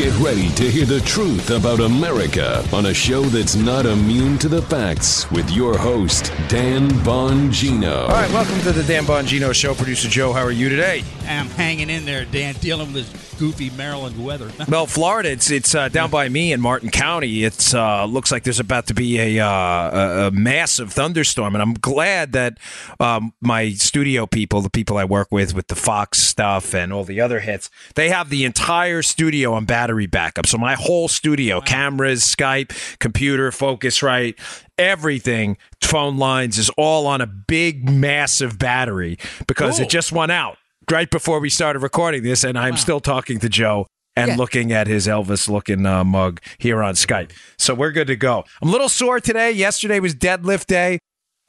Get ready to hear the truth about America on a show that's not immune to the facts with your host, Dan Bongino. All right, welcome to the Dan Bongino Show. Producer Joe, how are you today? I'm hanging in there, Dan, dealing with this goofy Maryland weather. Well, Florida, it's it's uh, down by me in Martin County. It uh, looks like there's about to be a, uh, a, a massive thunderstorm, and I'm glad that um, my studio people, the people I work with, with the Fox stuff and all the other hits, they have the entire studio on battery backup. So my whole studio, cameras, Skype, computer, Focusrite, everything, phone lines is all on a big, massive battery because Cool. it just went out right before we started recording this, and I'm still talking to Joe and Yeah. looking at his Elvis looking uh, mug here on Skype. So we're good to go. I'm a little sore today. Yesterday was deadlift day.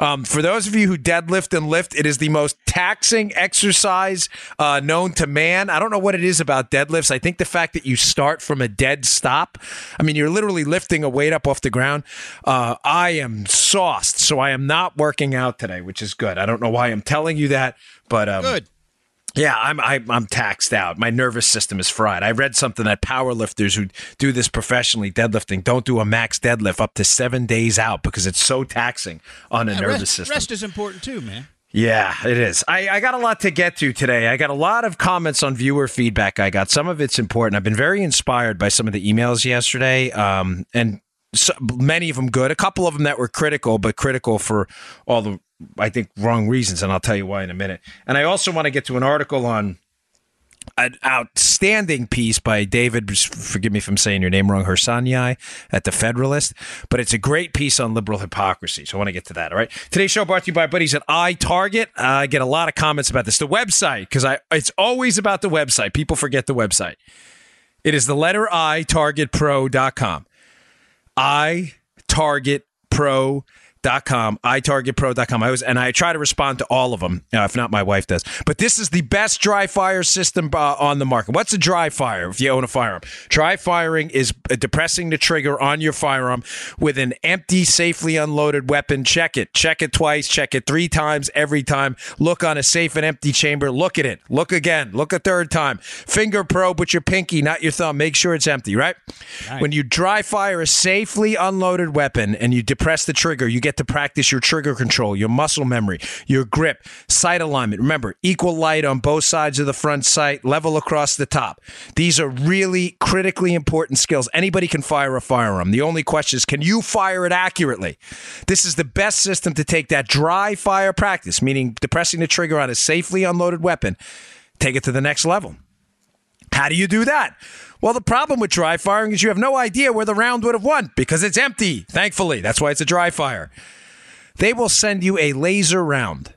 Um, for those of you who deadlift and lift, it is the most taxing exercise uh, known to man. I don't know what it is about deadlifts. I think the fact that you start from a dead stop. I mean, you're literally lifting a weight up off the ground. Uh, I am sauced, so I am not working out today, which is good. I don't know why I'm telling you that, but um, Good. Yeah, I'm I, I'm taxed out. My nervous system is fried. I read something that powerlifters who do this professionally, deadlifting, don't do a max deadlift up to seven days out because it's so taxing on a nervous rest, system. rest is important too, man. Yeah, it is. I, I got a lot to get to today. I got a lot of comments on viewer feedback. I got some of it's important. I've been very inspired by some of the emails yesterday, um, and so, many of them good. A couple of them that were critical, but critical for all the I think wrong reasons, and I'll tell you why in a minute. And I also want to get to an article on an outstanding piece by David. Forgive me if I'm saying your name wrong, Harsanyi at the Federalist, but it's a great piece on liberal hypocrisy. So I want to get to that. All right. Today's show brought to you by buddies at iTarget. Uh, I get a lot of comments about this. The website, because I it's always about the website. People forget the website. It is the letter I, targetpro.com. I, targetpro.com. itargetpro.com. I was, and I try to respond to all of them. Uh, if not, my wife does. But this is the best dry fire system uh, on the market. What's a dry fire if you own a firearm? Dry firing is uh, depressing the trigger on your firearm with an empty, safely unloaded weapon. Check it. Check it twice. Check it three times every time. Look on a safe and empty chamber. Look at it. Look again. Look a third time. Finger probe with your pinky, not your thumb. Make sure it's empty, right? When you dry fire a safely unloaded weapon and you depress the trigger, you get to practice your trigger control, your muscle memory, your grip, sight alignment. Remember, equal light on both sides of the front sight, level across the top. These are really critically important skills. Anybody can fire a firearm. The only question is, can you fire it accurately? This is the best system to take that dry fire practice, meaning depressing the trigger on a safely unloaded weapon, take it to the next level. How do you do that? Well, the problem with dry firing is you have no idea where the round would have went because it's empty, thankfully. That's why it's a dry fire. They will send you a laser round.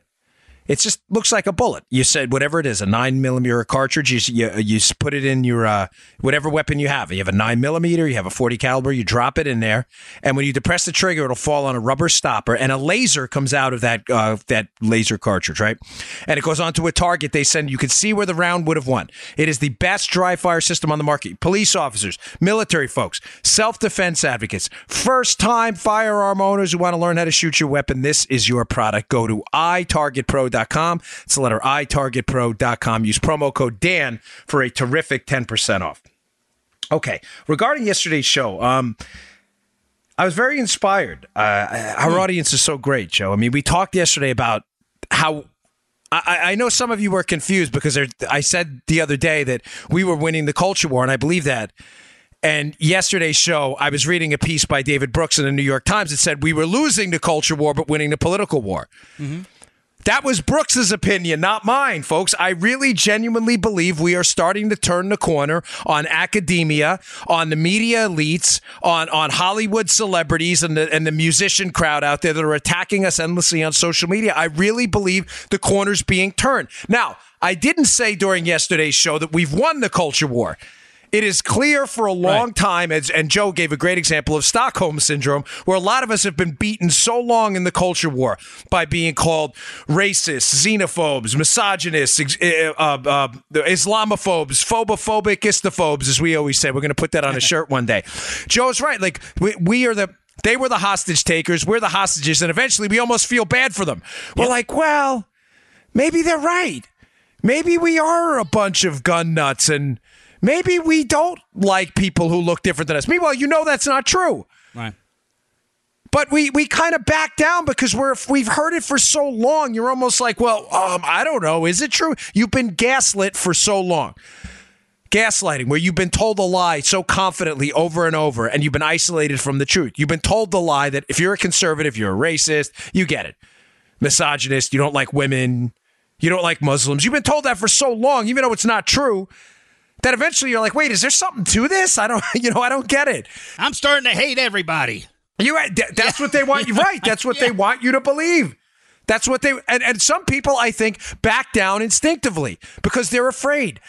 It just looks like a bullet. You said whatever it is, a nine millimeter cartridge. You, you, you put it in your uh, whatever weapon you have. You have a nine millimeter. You have a forty caliber. You drop it in there, and when you depress the trigger, it'll fall on a rubber stopper, and a laser comes out of that uh, that laser cartridge, right? And it goes onto a target. They send you can see where the round would have won. It is the best dry fire system on the market. Police officers, military folks, self defense advocates, first time firearm owners who want to learn how to shoot your weapon. This is your product. Go to itargetpro.com. It's the letter itargetpro.com. Use promo code Dan for a terrific 10% off. Okay, regarding yesterday's show, um, I was very inspired. Uh, our audience is so great, Joe. I mean, we talked yesterday about how I, I know some of you were confused because there, I said the other day that we were winning the culture war, and I believe that. And yesterday's show, I was reading a piece by David Brooks in the New York Times that said we were losing the culture war but winning the political war. That was Brooks's opinion, not mine, folks. I really genuinely believe we are starting to turn the corner on academia, on the media elites, on, on Hollywood celebrities and the, and the musician crowd out there that are attacking us endlessly on social media. I really believe the corner's being turned. Now, I didn't say during yesterday's show that we've won the culture war. It is clear for a long time, as, and Joe gave a great example of Stockholm syndrome, where a lot of us have been beaten so long in the culture war by being called racists, xenophobes, misogynists, ex- uh, uh, uh, Islamophobes, phobophobic istophobes, as we always say. We're going to put that on a shirt one day. Joe's right. Like we, we are the. They were the hostage takers. We're the hostages, and eventually we almost feel bad for them. We're like, well, maybe they're right. Maybe we are a bunch of gun nuts and Maybe we don't like people who look different than us. Meanwhile, you know that's not true. Right. But we, we kind of back down because we're we've heard it for so long. You're almost like, well, um, I don't know. Is it true? You've been gaslit for so long. Gaslighting, where you've been told a lie so confidently over and over, and you've been isolated from the truth. You've been told the lie that if you're a conservative, you're a racist. You get it. Misogynist, you don't like women, you don't like Muslims. You've been told that for so long, even though it's not true, that eventually you're like, wait, is there something to this? I don't, you know, I don't get it. I'm starting to hate everybody. You uh, that's what they want you right. That's what yeah. they want you to believe. That's what they and, and some people I think back down instinctively because they're afraid.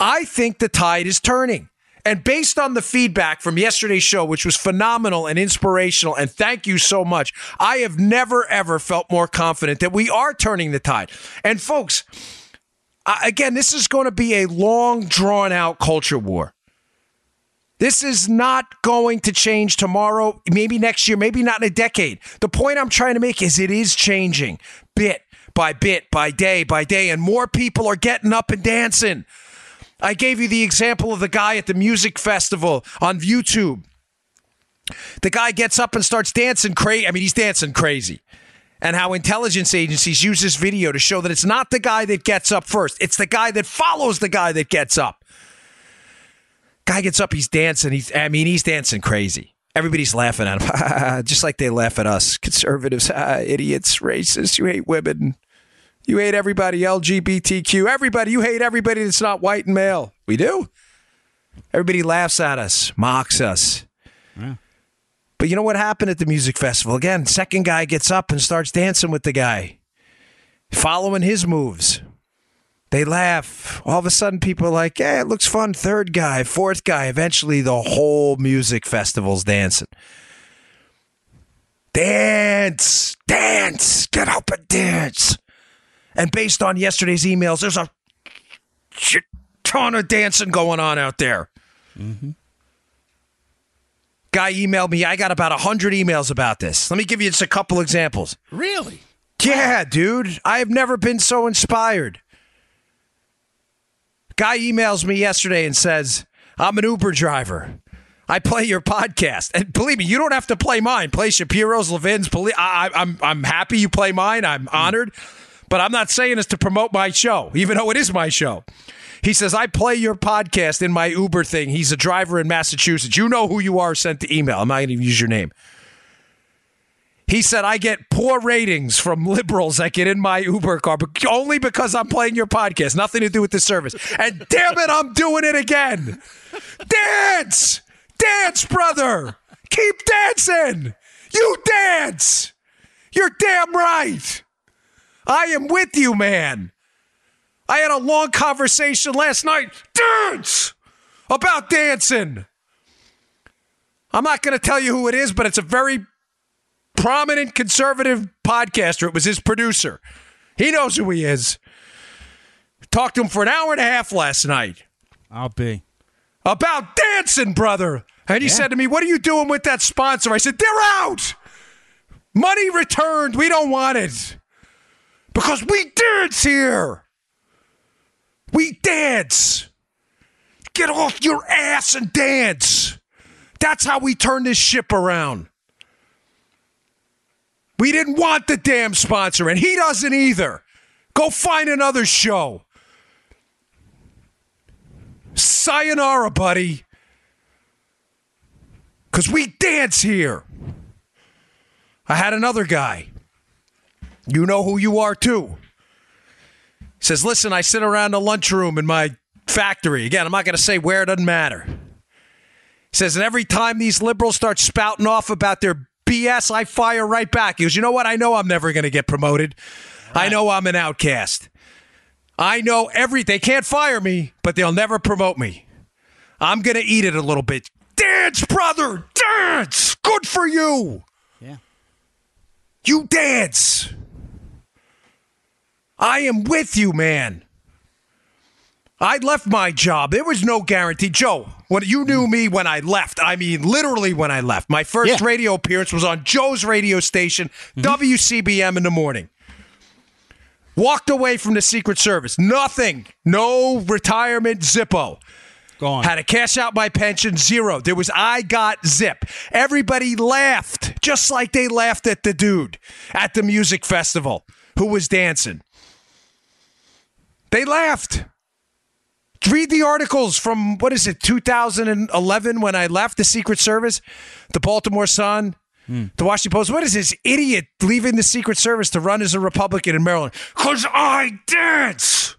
I think the tide is turning. And based on the feedback from yesterday's show, which was phenomenal and inspirational, and thank you so much, I have never, ever felt more confident that we are turning the tide. And folks, again, this is going to be a long, drawn out culture war. This is not going to change tomorrow, maybe next year, maybe not in a decade. The point I'm trying to make is it is changing bit by bit, by day by day, and more people are getting up and dancing. I gave you the example of the guy at the music festival on YouTube. The guy gets up and starts dancing crazy. I mean, he's dancing crazy. And how intelligence agencies use this video to show that it's not the guy that gets up first, it's the guy that follows the guy that gets up. Guy gets up, he's dancing. He's, I mean, he's dancing crazy. Everybody's laughing at him, just like they laugh at us conservatives, ah, idiots, racists. You hate women. You hate everybody, LGBTQ, everybody. You hate everybody that's not white and male. We do. Everybody laughs at us, mocks us. Yeah. But you know what happened at the music festival? Again, second guy gets up and starts dancing with the guy, following his moves. They laugh. All of a sudden, people are like, yeah, it looks fun. Third guy, fourth guy. Eventually, the whole music festival's dancing. Dance, dance, get up and dance. And based on yesterday's emails, there's a ton of dancing going on out there. Mm-hmm. Guy emailed me. I got about 100 emails about this. Let me give you just a couple examples. Really? Yeah, dude. I have never been so inspired. Guy emails me yesterday and says, I'm an Uber driver. I play your podcast, and believe me, you don't have to play mine. Play Shapiro's, Levin's. I, am I'm, I'm happy you play mine. I'm honored, but I'm not saying this to promote my show, even though it is my show. He says I play your podcast in my Uber thing. He's a driver in Massachusetts. You know who you are. Sent the email. I'm not going to use your name. He said, I get poor ratings from liberals that get in my Uber car, but only because I'm playing your podcast. Nothing to do with the service. And damn it, I'm doing it again. Dance! Dance, brother! Keep dancing! You dance! You're damn right! I am with you, man. I had a long conversation last night. Dance! About dancing. I'm not going to tell you who it is, but it's a very prominent conservative podcaster. It was his producer. He knows who he is. Talked to him for an hour and a half last night. I'll be. About dancing, brother. And he yeah. said to me, What are you doing with that sponsor? I said, They're out. Money returned. We don't want it. Because we dance here. We dance. Get off your ass and dance. That's how we turn this ship around. We didn't want the damn sponsor, and he doesn't either. Go find another show. Sayonara, buddy. Because we dance here. I had another guy. You know who you are, too. He says, Listen, I sit around the lunchroom in my factory. Again, I'm not going to say where, it doesn't matter. He says, and every time these liberals start spouting off about their BS, I fire right back. He goes, You know what? I know I'm never going to get promoted. Right. I know I'm an outcast. I know every they can't fire me, but they'll never promote me. I'm going to eat it a little bit. Dance, brother, dance. Good for you. Yeah. You dance. I am with you, man. I left my job. There was no guarantee. Joe, when you knew me when I left, I mean literally when I left. My first yeah. radio appearance was on Joe's radio station, mm-hmm. WCBM in the morning. Walked away from the Secret Service. Nothing. No retirement Zippo. Gone. Had to cash out my pension, zero. There was I got zip. Everybody laughed, just like they laughed at the dude at the music festival who was dancing. They laughed. Read the articles from what is it, 2011 when I left the Secret Service, the Baltimore Sun, hmm. the Washington Post. What is this idiot leaving the Secret Service to run as a Republican in Maryland? Because I dance.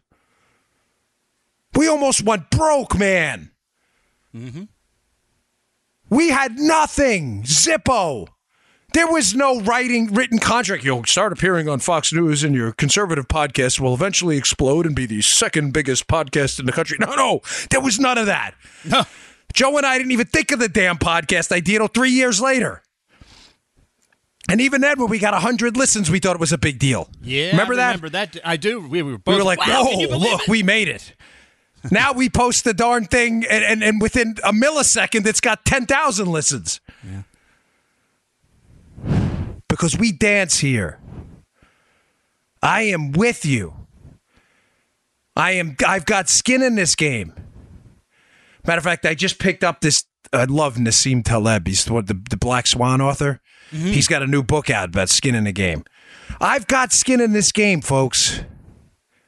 We almost went broke, man. Mm-hmm. We had nothing. Zippo. There was no writing, written contract. You'll start appearing on Fox News, and your conservative podcast will eventually explode and be the second biggest podcast in the country. No, no, there was none of that. No. Joe and I didn't even think of the damn podcast idea till three years later. And even then, when we got 100 listens, we thought it was a big deal. Yeah, Remember I that? Remember that? I do. We were both we were like, wow, whoa, can you believe look, it?" we made it. now we post the darn thing, and, and, and within a millisecond, it's got 10,000 listens. Because we dance here. I am with you. I am. I've got skin in this game. Matter of fact, I just picked up this. I love Nassim Taleb. He's the, the, the Black Swan author. Mm-hmm. He's got a new book out about skin in the game. I've got skin in this game, folks.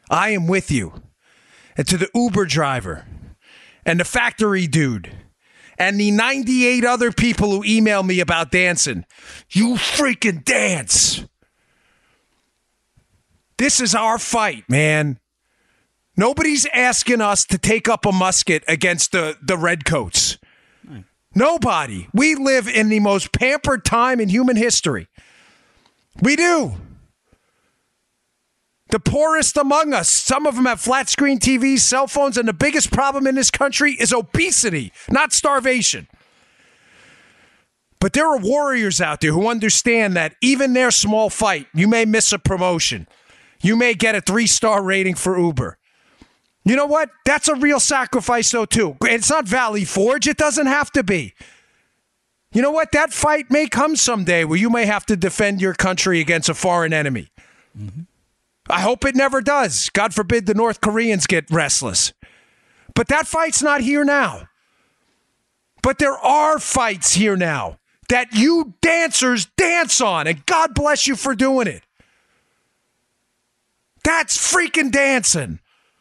I am with you. And to the Uber driver and the factory dude and the 98 other people who email me about dancing, you freaking dance. This is our fight, man. Nobody's asking us to take up a musket against the, the redcoats. Nobody. We live in the most pampered time in human history. We do. The poorest among us, some of them have flat screen TVs, cell phones, and the biggest problem in this country is obesity, not starvation. But there are warriors out there who understand that even their small fight, you may miss a promotion. You may get a three star rating for Uber. You know what? That's a real sacrifice, though, too. It's not Valley Forge. It doesn't have to be. You know what? That fight may come someday where you may have to defend your country against a foreign enemy. Mm-hmm. I hope it never does. God forbid the North Koreans get restless. But that fight's not here now. But there are fights here now that you dancers dance on, and God bless you for doing it. That's freaking dancing.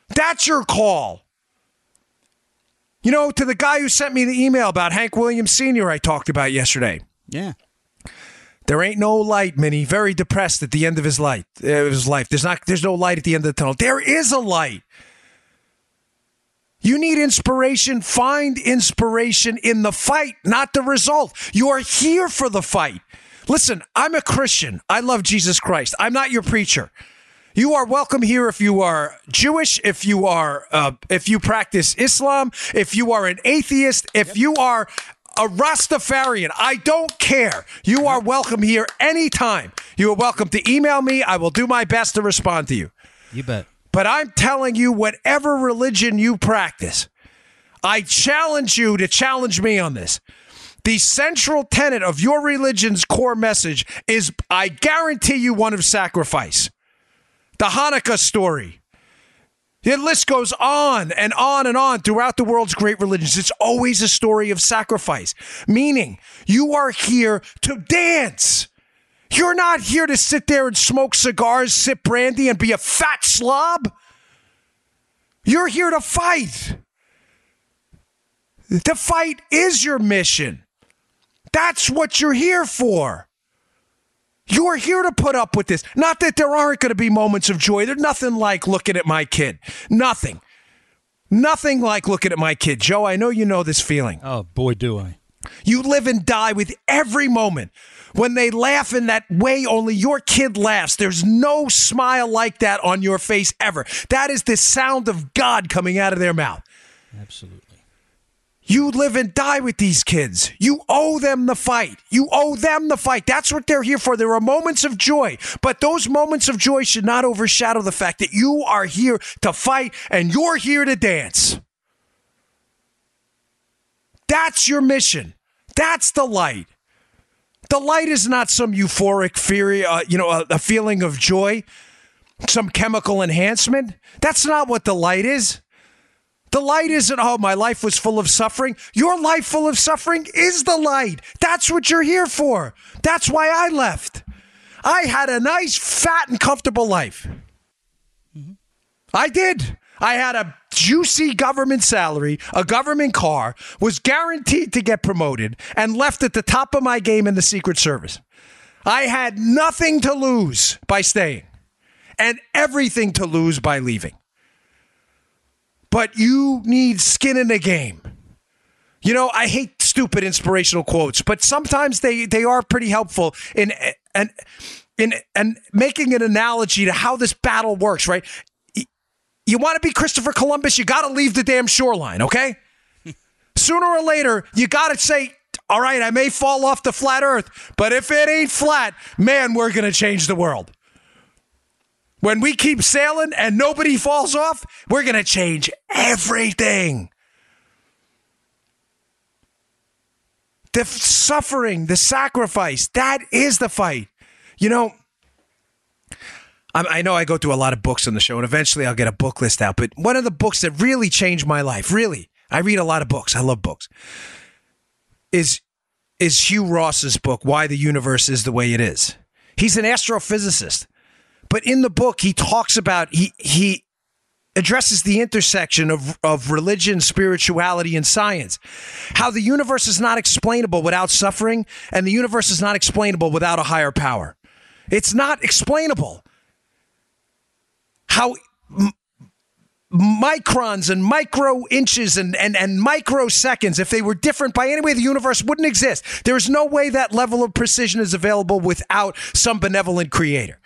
That's your call. You know, to the guy who sent me the email about Hank Williams Sr., I talked about yesterday. Yeah. There ain't no light, Minnie. Very depressed at the end of his life. uh, His life. There's not. There's no light at the end of the tunnel. There is a light. You need inspiration. Find inspiration in the fight, not the result. You are here for the fight. Listen, I'm a Christian. I love Jesus Christ. I'm not your preacher. You are welcome here if you are Jewish, if you are, uh, if you practice Islam, if you are an atheist, if you are a Rastafarian. I don't care. You are welcome here anytime. You are welcome to email me. I will do my best to respond to you. You bet. But I'm telling you, whatever religion you practice, I challenge you to challenge me on this. The central tenet of your religion's core message is, I guarantee you, one of sacrifice. The Hanukkah story. The list goes on and on and on throughout the world's great religions. It's always a story of sacrifice, meaning you are here to dance. You're not here to sit there and smoke cigars, sip brandy, and be a fat slob. You're here to fight. The fight is your mission. That's what you're here for. You're here to put up with this. Not that there aren't going to be moments of joy. There's nothing like looking at my kid. Nothing. Nothing like looking at my kid. Joe, I know you know this feeling. Oh boy, do I. You live and die with every moment. When they laugh in that way only your kid laughs, there's no smile like that on your face ever. That is the sound of God coming out of their mouth. Absolutely. You live and die with these kids. You owe them the fight. You owe them the fight. That's what they're here for. There are moments of joy, but those moments of joy should not overshadow the fact that you are here to fight and you're here to dance. That's your mission. That's the light. The light is not some euphoric fear, uh, you know, a, a feeling of joy, some chemical enhancement. That's not what the light is. The light isn't, oh, my life was full of suffering. Your life full of suffering is the light. That's what you're here for. That's why I left. I had a nice, fat, and comfortable life. Mm-hmm. I did. I had a juicy government salary, a government car, was guaranteed to get promoted, and left at the top of my game in the Secret Service. I had nothing to lose by staying and everything to lose by leaving but you need skin in the game. You know, I hate stupid inspirational quotes, but sometimes they they are pretty helpful in and in and making an analogy to how this battle works, right? You want to be Christopher Columbus, you got to leave the damn shoreline, okay? Sooner or later, you got to say, all right, I may fall off the flat earth, but if it ain't flat, man, we're going to change the world. When we keep sailing and nobody falls off, we're going to change everything. The suffering, the sacrifice, that is the fight. You know, I know I go through a lot of books on the show, and eventually I'll get a book list out. But one of the books that really changed my life, really, I read a lot of books. I love books. Is is Hugh Ross's book, Why the Universe is the Way It Is. He's an astrophysicist. But in the book, he talks about he he addresses the intersection of, of religion, spirituality, and science. How the universe is not explainable without suffering, and the universe is not explainable without a higher power. It's not explainable. How microns and micro inches and, and, and microseconds, if they were different by any way, the universe wouldn't exist. There is no way that level of precision is available without some benevolent creator.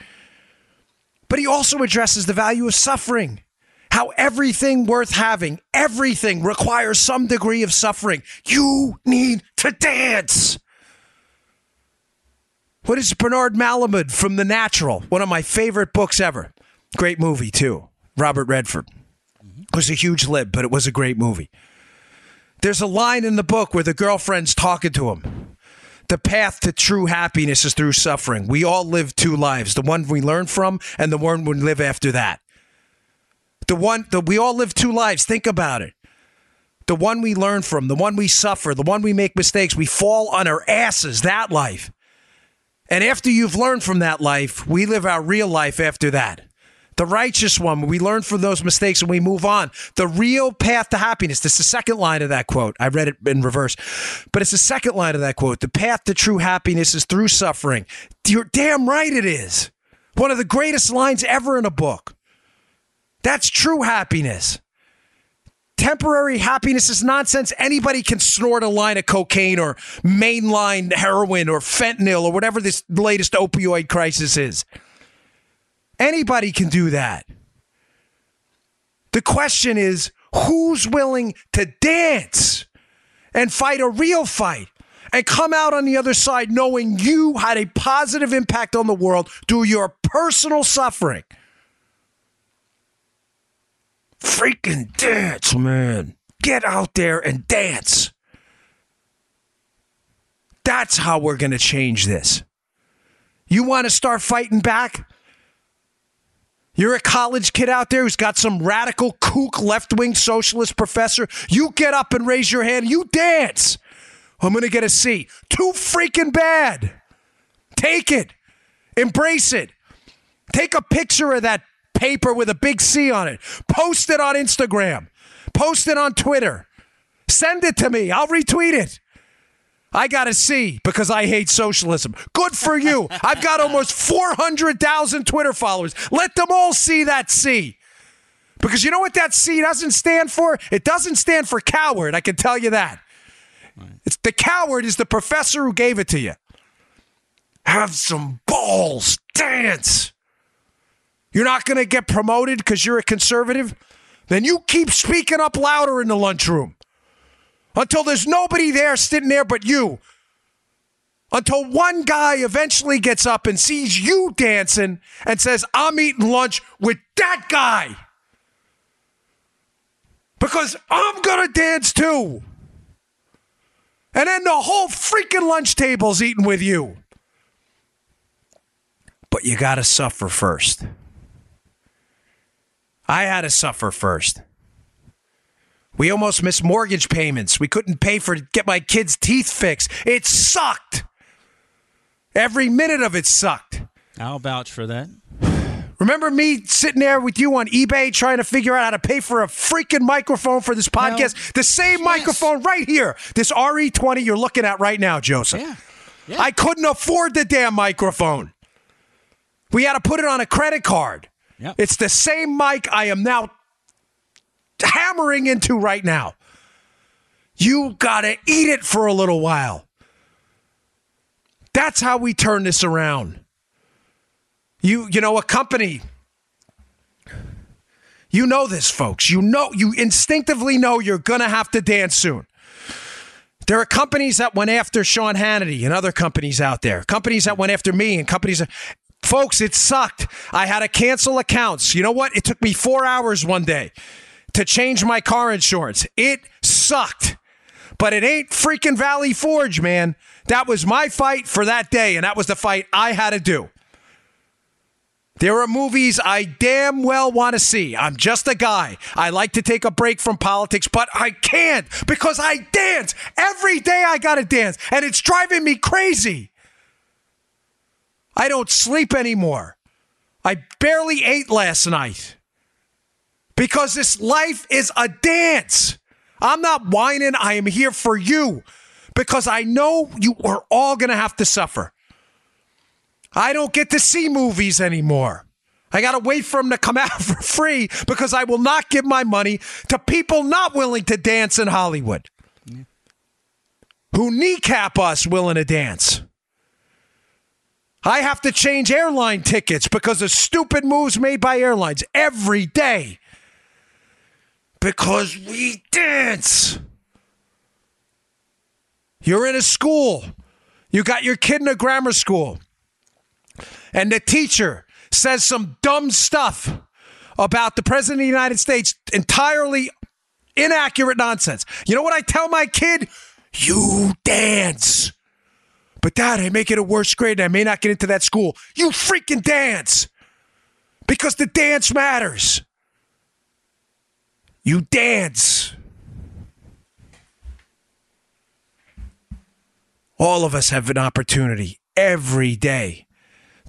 But he also addresses the value of suffering. How everything worth having, everything requires some degree of suffering. You need to dance. What is Bernard Malamud from The Natural? One of my favorite books ever. Great movie, too. Robert Redford. Was a huge lib, but it was a great movie. There's a line in the book where the girlfriend's talking to him the path to true happiness is through suffering. We all live two lives the one we learn from and the one we live after that. The one that we all live two lives. Think about it. The one we learn from, the one we suffer, the one we make mistakes, we fall on our asses, that life. And after you've learned from that life, we live our real life after that the righteous one. We learn from those mistakes and we move on. The real path to happiness. This is the second line of that quote. I read it in reverse, but it's the second line of that quote. The path to true happiness is through suffering. You're damn right it is. One of the greatest lines ever in a book. That's true happiness. Temporary happiness is nonsense. Anybody can snort a line of cocaine or mainline heroin or fentanyl or whatever this latest opioid crisis is. Anybody can do that. The question is who's willing to dance and fight a real fight and come out on the other side knowing you had a positive impact on the world through your personal suffering? Freaking dance, man. Get out there and dance. That's how we're going to change this. You want to start fighting back? You're a college kid out there who's got some radical kook left wing socialist professor. You get up and raise your hand. You dance. I'm going to get a C. Too freaking bad. Take it. Embrace it. Take a picture of that paper with a big C on it. Post it on Instagram. Post it on Twitter. Send it to me. I'll retweet it. I got a C because I hate socialism. Good for you. I've got almost 400,000 Twitter followers. Let them all see that C. Because you know what that C doesn't stand for? It doesn't stand for coward. I can tell you that. It's the coward is the professor who gave it to you. Have some balls. Dance. You're not going to get promoted because you're a conservative? Then you keep speaking up louder in the lunchroom until there's nobody there sitting there but you. Until one guy eventually gets up and sees you dancing and says, I'm eating lunch with that guy. Because I'm going to dance too. And then the whole freaking lunch table's eating with you. But you got to suffer first. I had to suffer first. We almost missed mortgage payments. We couldn't pay for get my kids' teeth fixed. It sucked. Every minute of it sucked. I'll vouch for that. Remember me sitting there with you on eBay trying to figure out how to pay for a freaking microphone for this podcast? Well, the same yes. microphone right here. This RE20 you're looking at right now, Joseph. Yeah. Yeah. I couldn't afford the damn microphone. We had to put it on a credit card. Yep. It's the same mic I am now hammering into right now. You got to eat it for a little while. That's how we turn this around. You you know a company You know this folks. You know you instinctively know you're going to have to dance soon. There are companies that went after Sean Hannity and other companies out there. Companies that went after me and companies that, Folks, it sucked. I had to cancel accounts. You know what? It took me 4 hours one day to change my car insurance. It sucked. But it ain't freaking Valley Forge, man. That was my fight for that day, and that was the fight I had to do. There are movies I damn well want to see. I'm just a guy. I like to take a break from politics, but I can't because I dance. Every day I got to dance, and it's driving me crazy. I don't sleep anymore. I barely ate last night because this life is a dance. I'm not whining. I am here for you because I know you are all going to have to suffer. I don't get to see movies anymore. I got to wait for them to come out for free because I will not give my money to people not willing to dance in Hollywood who kneecap us willing to dance. I have to change airline tickets because of stupid moves made by airlines every day because we dance. You're in a school, you got your kid in a grammar school, and the teacher says some dumb stuff about the President of the United States, entirely inaccurate nonsense. You know what I tell my kid? You dance. But dad, I make it a worse grade and I may not get into that school. You freaking dance. Because the dance matters. You dance. All of us have an opportunity every day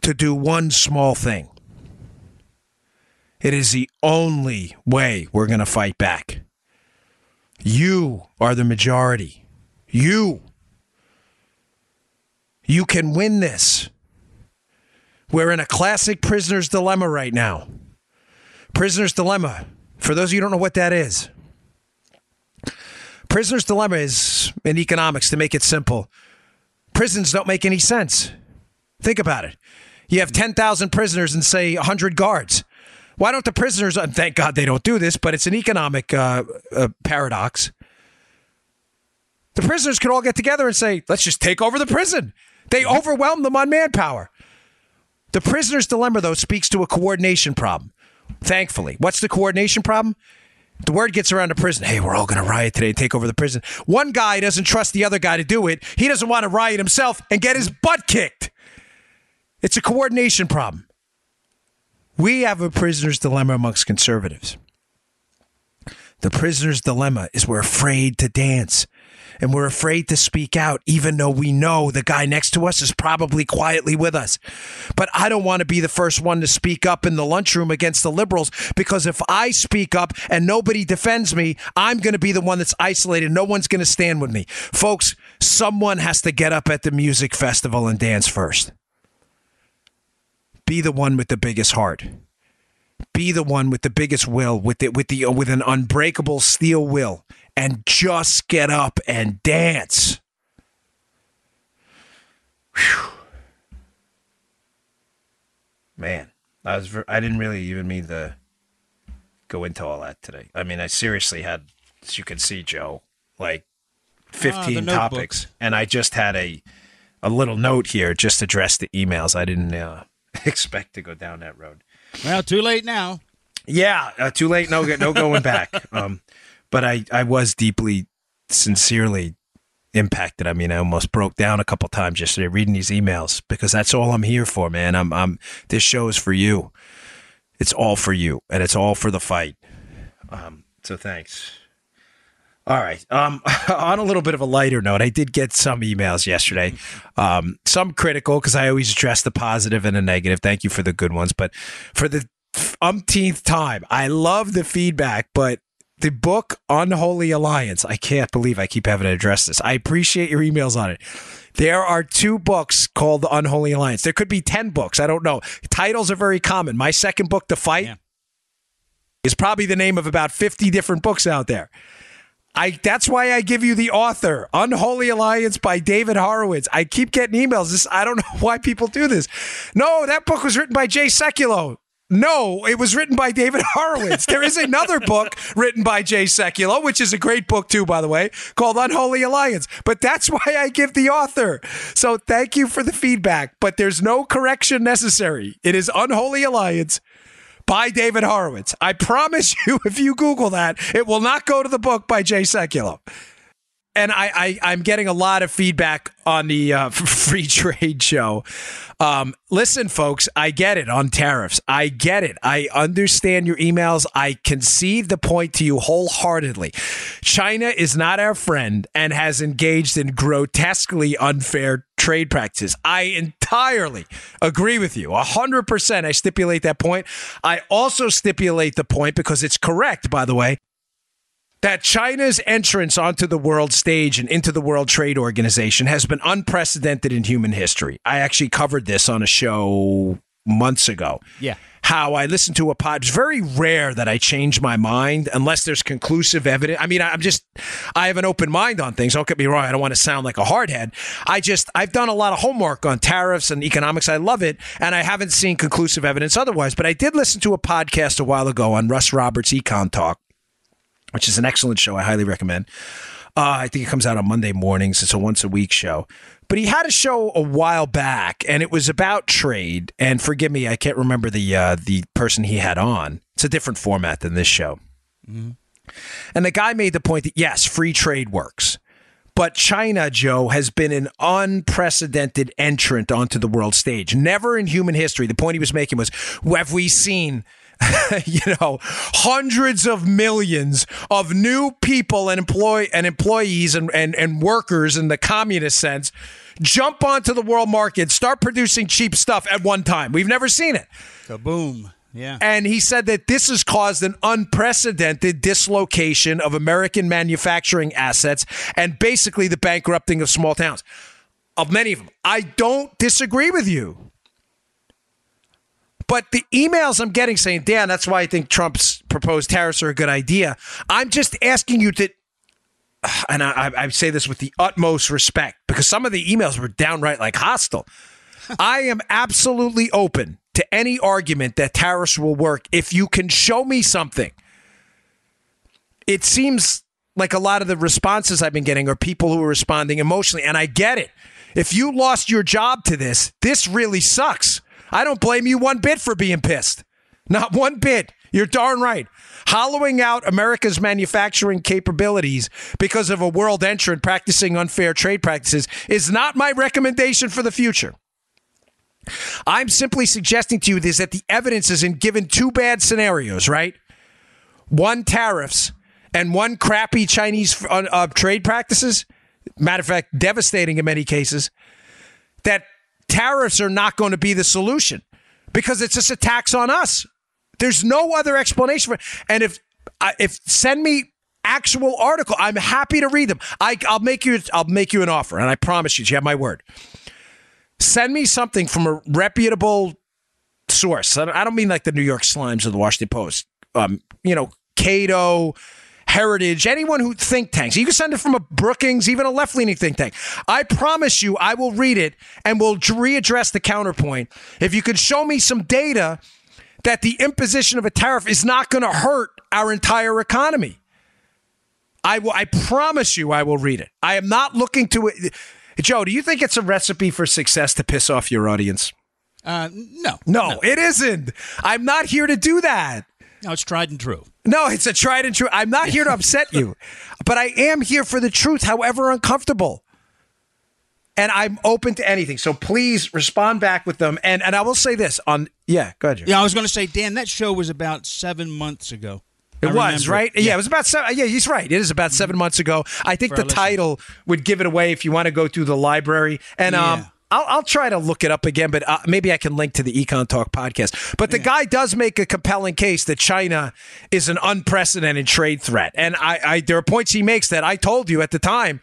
to do one small thing. It is the only way we're going to fight back. You are the majority. You. You can win this. We're in a classic prisoner's dilemma right now. Prisoner's dilemma. For those of you who don't know what that is, prisoner's dilemma is in economics, to make it simple, prisons don't make any sense. Think about it. You have 10,000 prisoners and say 100 guards. Why don't the prisoners, and thank God they don't do this, but it's an economic uh, uh, paradox. The prisoners could all get together and say, let's just take over the prison. They overwhelm them on manpower. The prisoner's dilemma, though, speaks to a coordination problem. Thankfully. What's the coordination problem? The word gets around the prison. Hey, we're all going to riot today take over the prison. One guy doesn't trust the other guy to do it. He doesn't want to riot himself and get his butt kicked. It's a coordination problem. We have a prisoner's dilemma amongst conservatives. The prisoner's dilemma is we're afraid to dance and we're afraid to speak out, even though we know the guy next to us is probably quietly with us. But I don't want to be the first one to speak up in the lunchroom against the liberals because if I speak up and nobody defends me, I'm going to be the one that's isolated. No one's going to stand with me. Folks, someone has to get up at the music festival and dance first. Be the one with the biggest heart. Be the one with the biggest will, with the, with the with an unbreakable steel will, and just get up and dance. Whew. Man, I was I didn't really even mean to go into all that today. I mean, I seriously had, as you can see, Joe, like fifteen notebook. topics, and I just had a a little note here just address the emails. I didn't uh, expect to go down that road. Well, too late now. Yeah, uh, too late. No, no going back. Um, but I, I was deeply, sincerely impacted. I mean, I almost broke down a couple times yesterday reading these emails because that's all I'm here for, man. I'm, I'm. This show is for you. It's all for you, and it's all for the fight. Um, so thanks. All right. Um, on a little bit of a lighter note, I did get some emails yesterday. Um, some critical because I always address the positive and the negative. Thank you for the good ones. But for the umpteenth time, I love the feedback, but the book Unholy Alliance, I can't believe I keep having to address this. I appreciate your emails on it. There are two books called The Unholy Alliance. There could be 10 books. I don't know. Titles are very common. My second book, The Fight, Yeah. is probably the name of about 50 different books out there. I that's why I give you the author, Unholy Alliance by David Horowitz. I keep getting emails. This I don't know why people do this. No, that book was written by Jay Sekulow. No, it was written by David Horowitz. There is another book written by Jay Sekulow, which is a great book too, by the way, called Unholy Alliance. But that's why I give the author. So thank you for the feedback. But there's no correction necessary. It is Unholy Alliance by David Horowitz. I promise you, if you Google that, it will not go to the book by Jay Sekulow. And I, I, am getting a lot of feedback on the uh, free trade show. Um, listen, folks, I get it on tariffs. I get it. I understand your emails. I concede the point to you wholeheartedly. China is not our friend and has engaged in grotesquely unfair trade practices. I entirely agree with you. 100%. I stipulate that point. I also stipulate the point because it's correct, by the way, that China's entrance onto the world stage and into the World Trade Organization has been unprecedented in human history. I actually covered this on a show months ago. Yeah. How I listened to a pod. It's very rare that I change my mind unless there's conclusive evidence. I mean, I'm just, I have an open mind on things. Don't get me wrong. I don't want to sound like a hardhead. I just, I've done a lot of homework on tariffs and economics. I love it. And I haven't seen conclusive evidence otherwise. But I did listen to a podcast a while ago on Russ Roberts' Econ Talk which is an excellent show. I highly recommend. Uh, I think it comes out on Monday mornings. It's a once a week show. But he had a show a while back, and it was about trade. And forgive me, I can't remember the uh, the person he had on. It's a different format than this show. Mm-hmm. And the guy made the point that yes, free trade works. But China, Joe, has been an unprecedented entrant onto the world stage. Never in human history. The point he was making was have we seen you know, hundreds of millions of new people and employ and employees and, and, and workers in the communist sense jump onto the world market, start producing cheap stuff at one time. We've never seen it. Kaboom. Yeah. And he said that this has caused an unprecedented dislocation of American manufacturing assets and basically the bankrupting of small towns, of many of them. I don't disagree with you. But the emails I'm getting saying, Dan, that's why I think Trump's proposed tariffs are a good idea. I'm just asking you to, and I, I say this with the utmost respect because some of the emails were downright like hostile. I am absolutely open to any argument that tariffs will work if you can show me something. It seems like a lot of the responses I've been getting are people who are responding emotionally, and I get it. If you lost your job to this, this really sucks. I don't blame you one bit for being pissed. Not one bit. You're darn right. Hollowing out America's manufacturing capabilities because of a world entrant practicing unfair trade practices is not my recommendation for the future. I'm simply suggesting to you this that the evidence is in given two bad scenarios, right? One tariffs and one crappy Chinese uh, uh, trade practices. Matter of fact, devastating in many cases. That tariffs are not going to be the solution because it's just a tax on us. There's no other explanation for it. And if if send me actual article, I'm happy to read them. I, I'll make you I'll make you an offer, and I promise you, you have my word. Send me something from a reputable source. I don't mean like the New York Slimes or the Washington Post. Um, you know, Cato, Heritage, anyone who think tanks. You can send it from a Brookings, even a left leaning think tank. I promise you, I will read it and will readdress the counterpoint. If you could show me some data that the imposition of a tariff is not going to hurt our entire economy, I will. I promise you, I will read it. I am not looking to it. Joe, do you think it's a recipe for success to piss off your audience? Uh, no, no, no, it isn't. I'm not here to do that. No, it's tried and true. No, it's a tried and true. I'm not here to upset you, but I am here for the truth, however uncomfortable. And I'm open to anything. So please respond back with them. And and I will say this on yeah, go ahead. Jerry. Yeah, I was going to say, Dan, that show was about seven months ago. It I was right. Yeah. Yeah. it was about seven. Yeah, he's right. It is about seven months ago. I think For the title would give it away if you want to go through the library. And um, Yeah. I'll, I'll try to look it up again, but uh, maybe I can link to the Econ Talk podcast. But the guy does make a compelling case that China is an unprecedented trade threat, and I, I there are points he makes that I told you at the time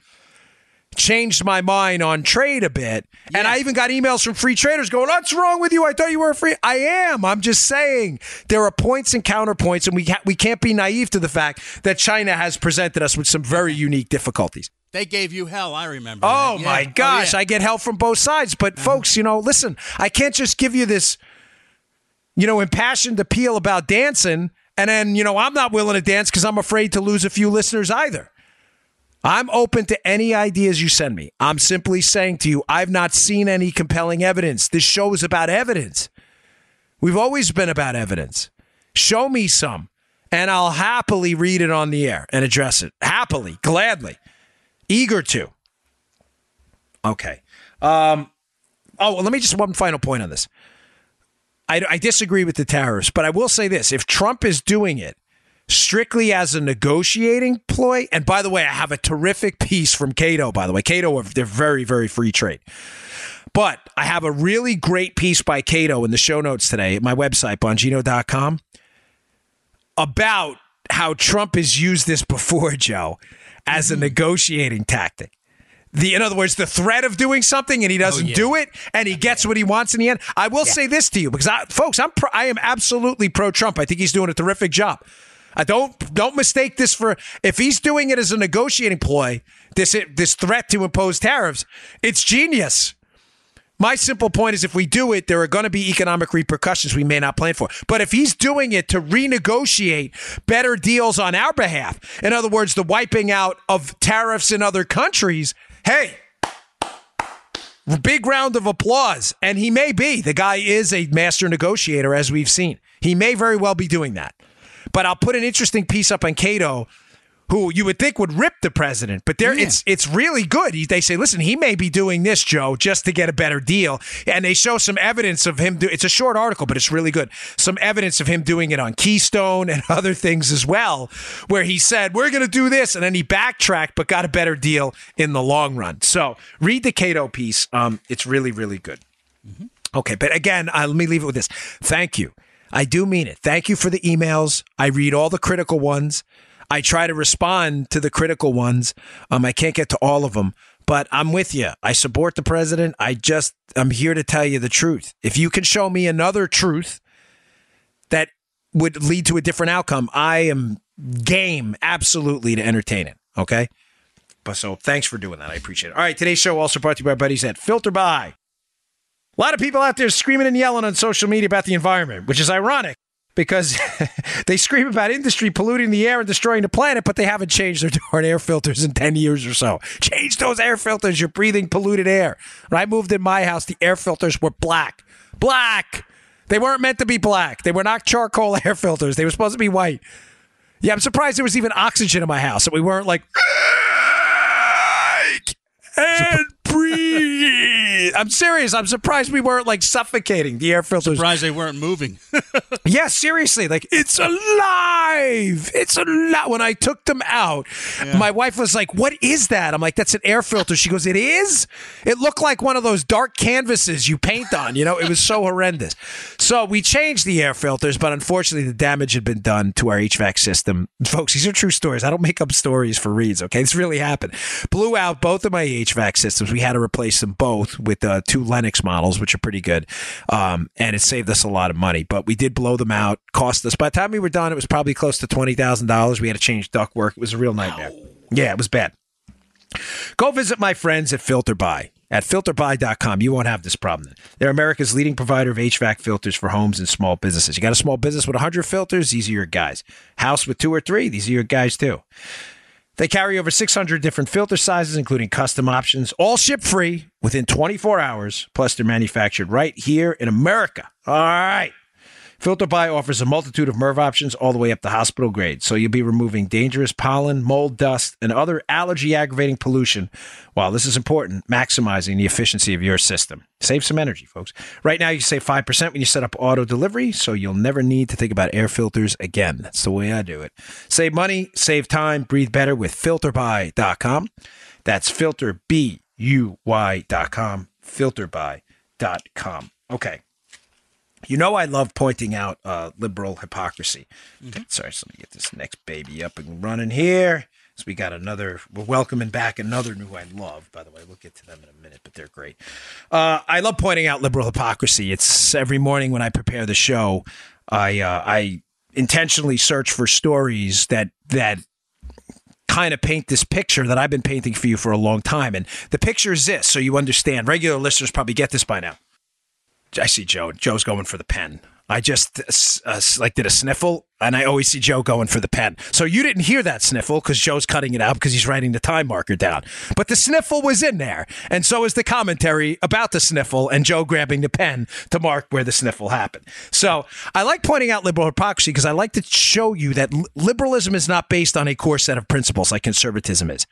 changed my mind on trade a bit. And I even got emails from free traders going, What's wrong with you? I thought you were free. I am. I'm just saying there are points and counterpoints, and we, ha- we can't be naive to the fact that China has presented us with some very unique difficulties. They gave you hell. I remember. Oh that. Yeah. Oh, my gosh, yeah. I get help from both sides. But mm. folks, you know, listen, I can't just give you this, you know, impassioned appeal about dancing, and then you know I'm not willing to dance because I'm afraid to lose a few listeners either. I'm open to any ideas you send me. I'm simply saying to you, I've not seen any compelling evidence. This show is about evidence. We've always been about evidence. Show me some, and I'll happily read it on the air and address it. Happily, gladly, eager to. Okay. Um, oh, well, let me just one final point on this. I, I disagree with the tariffs, but I will say this: if Trump is doing it strictly as a negotiating ploy, and by the way, I have a terrific piece from Cato. By the way, Cato they're very very free trade. But I have a really great piece by Cato in the show notes today at my website, bongino.com, about how Trump has used this before, Joe, as a mm-hmm. negotiating tactic. The, in other words, the threat of doing something and he oh, doesn't yeah. do it, and he gets what he wants in the end. I will say this to you because, I, folks, I'm pro, I am absolutely pro Trump. I think he's doing a terrific job. I don't don't mistake this for if he's doing it as a negotiating ploy. This this threat to impose tariffs, it's genius. My simple point is if we do it, there are going to be economic repercussions we may not plan for. But if he's doing it to renegotiate better deals on our behalf, in other words, the wiping out of tariffs in other countries, hey, big round of applause. And he may be. The guy is a master negotiator, as we've seen. He may very well be doing that. But I'll put an interesting piece up on Cato who you would think would rip the president, but there it's it's really good. They say, listen, he may be doing this, Joe, just to get a better deal, and they show some evidence of him. Do, it's a short article, but it's really good. Some evidence of him doing it on Keystone and other things as well, where he said we're going to do this, and then he backtracked, but got a better deal in the long run. So read the Cato piece. Um, it's really really good. Okay, but again, uh, let me leave it with this. Thank you. I do mean it. Thank you for the emails. I read all the critical ones. I try to respond to the critical ones. Um, I can't get to all of them, but I'm with you. I support the president. I just, I'm here to tell you the truth. If you can show me another truth that would lead to a different outcome, I am game absolutely to entertain it. Okay. But so thanks for doing that. I appreciate it. All right. Today's show also brought to you by buddies at FilterBuy. A lot of people out there screaming and yelling on social media about the environment, which is ironic because they scream about industry polluting the air and destroying the planet, but they haven't changed their darn air filters in 10 years or so. Change those air filters. You're breathing polluted air. When I moved in my house, the air filters were black. Black. They weren't meant to be black. They were not charcoal air filters. They were supposed to be white. Yeah, I'm surprised there was even oxygen in my house. That we weren't like, and. I'm serious. I'm surprised we weren't like suffocating the air filters. Surprised they weren't moving. Yeah, seriously. Like, it's alive. It's alive. When I took them out, my wife was like, What is that? I'm like, That's an air filter. She goes, It is? It looked like one of those dark canvases you paint on. You know, it was so horrendous. So we changed the air filters, but unfortunately, the damage had been done to our HVAC system. Folks, these are true stories. I don't make up stories for reads, okay? This really happened. Blew out both of my HVAC systems. We had to replace them both with uh, two Lennox models, which are pretty good. Um, and it saved us a lot of money, but we did blow them out. Cost us, by the time we were done, it was probably close to $20,000. We had to change ductwork. It was a real nightmare. Yeah, it was bad. Go visit my friends at FilterBuy. At filterbuy.com, you won't have this problem. They're America's leading provider of HVAC filters for homes and small businesses. You got a small business with 100 filters? These are your guys. House with two or three? These are your guys too. They carry over 600 different filter sizes, including custom options, all ship free within 24 hours. Plus, they're manufactured right here in America. All right. FilterBuy offers a multitude of MERV options all the way up to hospital grade, so you'll be removing dangerous pollen, mold, dust, and other allergy aggravating pollution while this is important, maximizing the efficiency of your system. Save some energy, folks. Right now, you save 5% when you set up auto delivery, so you'll never need to think about air filters again. That's the way I do it. Save money, save time, breathe better with filterbuy.com. That's filterbuy.com, filterby.com. Okay. You know, I love pointing out uh, liberal hypocrisy. Mm-hmm. Sorry, so let me get this next baby up and running here. So we got another. We're welcoming back another new I love. By the way, we'll get to them in a minute, but they're great. Uh, I love pointing out liberal hypocrisy. It's every morning when I prepare the show. I uh, I intentionally search for stories that that kind of paint this picture that I've been painting for you for a long time. And the picture is this, so you understand. Regular listeners probably get this by now. I see Joe. Joe's going for the pen. I just uh, like did a sniffle, and I always see Joe going for the pen. So you didn't hear that sniffle because Joe's cutting it out because he's writing the time marker down. But the sniffle was in there, and so is the commentary about the sniffle and Joe grabbing the pen to mark where the sniffle happened. So I like pointing out liberal hypocrisy because I like to show you that liberalism is not based on a core set of principles like conservatism is.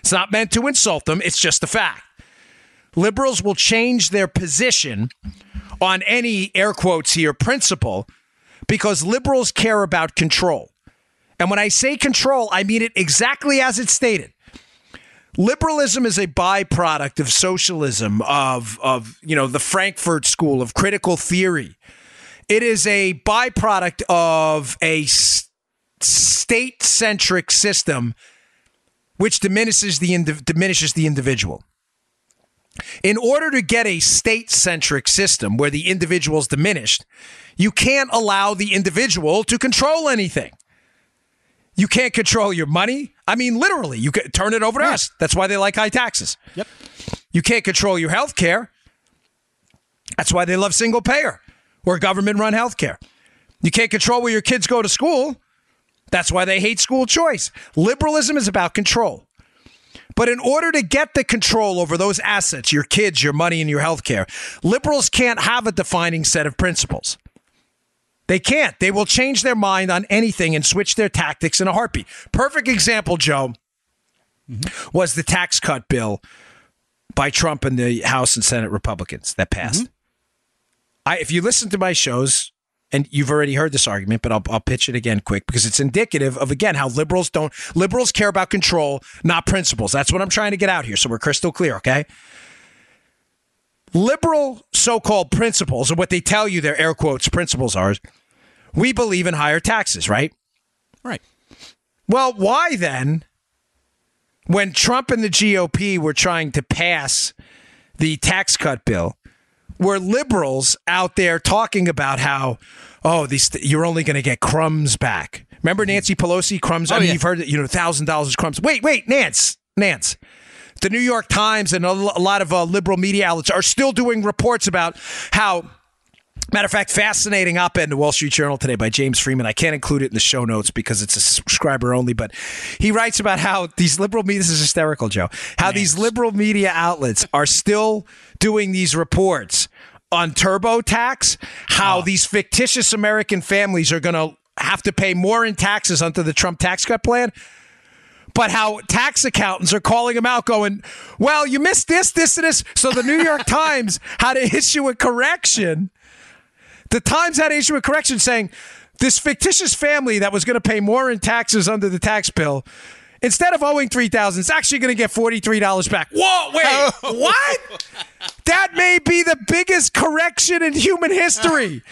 It's not meant to insult them. It's just a fact. Liberals will change their position on any air quotes here principle because liberals care about control. And when I say control, I mean it exactly as it's stated. Liberalism is a byproduct of socialism, of, of you know, the Frankfurt School of critical theory. It is a byproduct of a state centric system which diminishes the, diminishes the individual. In order to get a state centric system where the individual is diminished, you can't allow the individual to control anything. You can't control your money. I mean, literally, you can turn it over to us. That's why they like high taxes. Yep. You can't control your health care. That's why they love single payer or government run health care. You can't control where your kids go to school. That's why they hate school choice. Liberalism is about control. But in order to get the control over those assets, your kids, your money, and your health care, liberals can't have a defining set of principles. They can't. They will change their mind on anything and switch their tactics in a heartbeat. Perfect example, Joe, mm-hmm. was the tax cut bill by Trump and the House and Senate Republicans that passed. Mm-hmm. I, if you listen to my shows, and you've already heard this argument, but I'll, I'll pitch it again quick because it's indicative of again how liberals don't liberals care about control, not principles. That's what I'm trying to get out here, so we're crystal clear, okay? Liberal so-called principles, or what they tell you their air quotes principles are, we believe in higher taxes, right? Right. Well, why then, when Trump and the GOP were trying to pass the tax cut bill, were liberals out there talking about how, oh, these you're only going to get crumbs back. Remember Nancy Pelosi crumbs? Oh, I mean, yeah. you've heard that you know thousand dollars is crumbs. Wait, wait, Nance, Nance. The New York Times and a lot of uh, liberal media outlets are still doing reports about how Matter of fact, fascinating op ed in the Wall Street Journal today by James Freeman. I can't include it in the show notes because it's a subscriber only, but he writes about how these liberal media, this is hysterical, Joe, how nice. these liberal media outlets are still doing these reports on TurboTax, how oh. these fictitious American families are going to have to pay more in taxes under the Trump tax cut plan but how tax accountants are calling them out, going, Well, you missed this, this, and this. So the New York Times had to issue a correction the Times had to issue a correction saying this fictitious family that was going to pay more in taxes under the tax bill instead of owing 3000 it's actually going to get $43 back whoa wait oh. what that may be the biggest correction in human history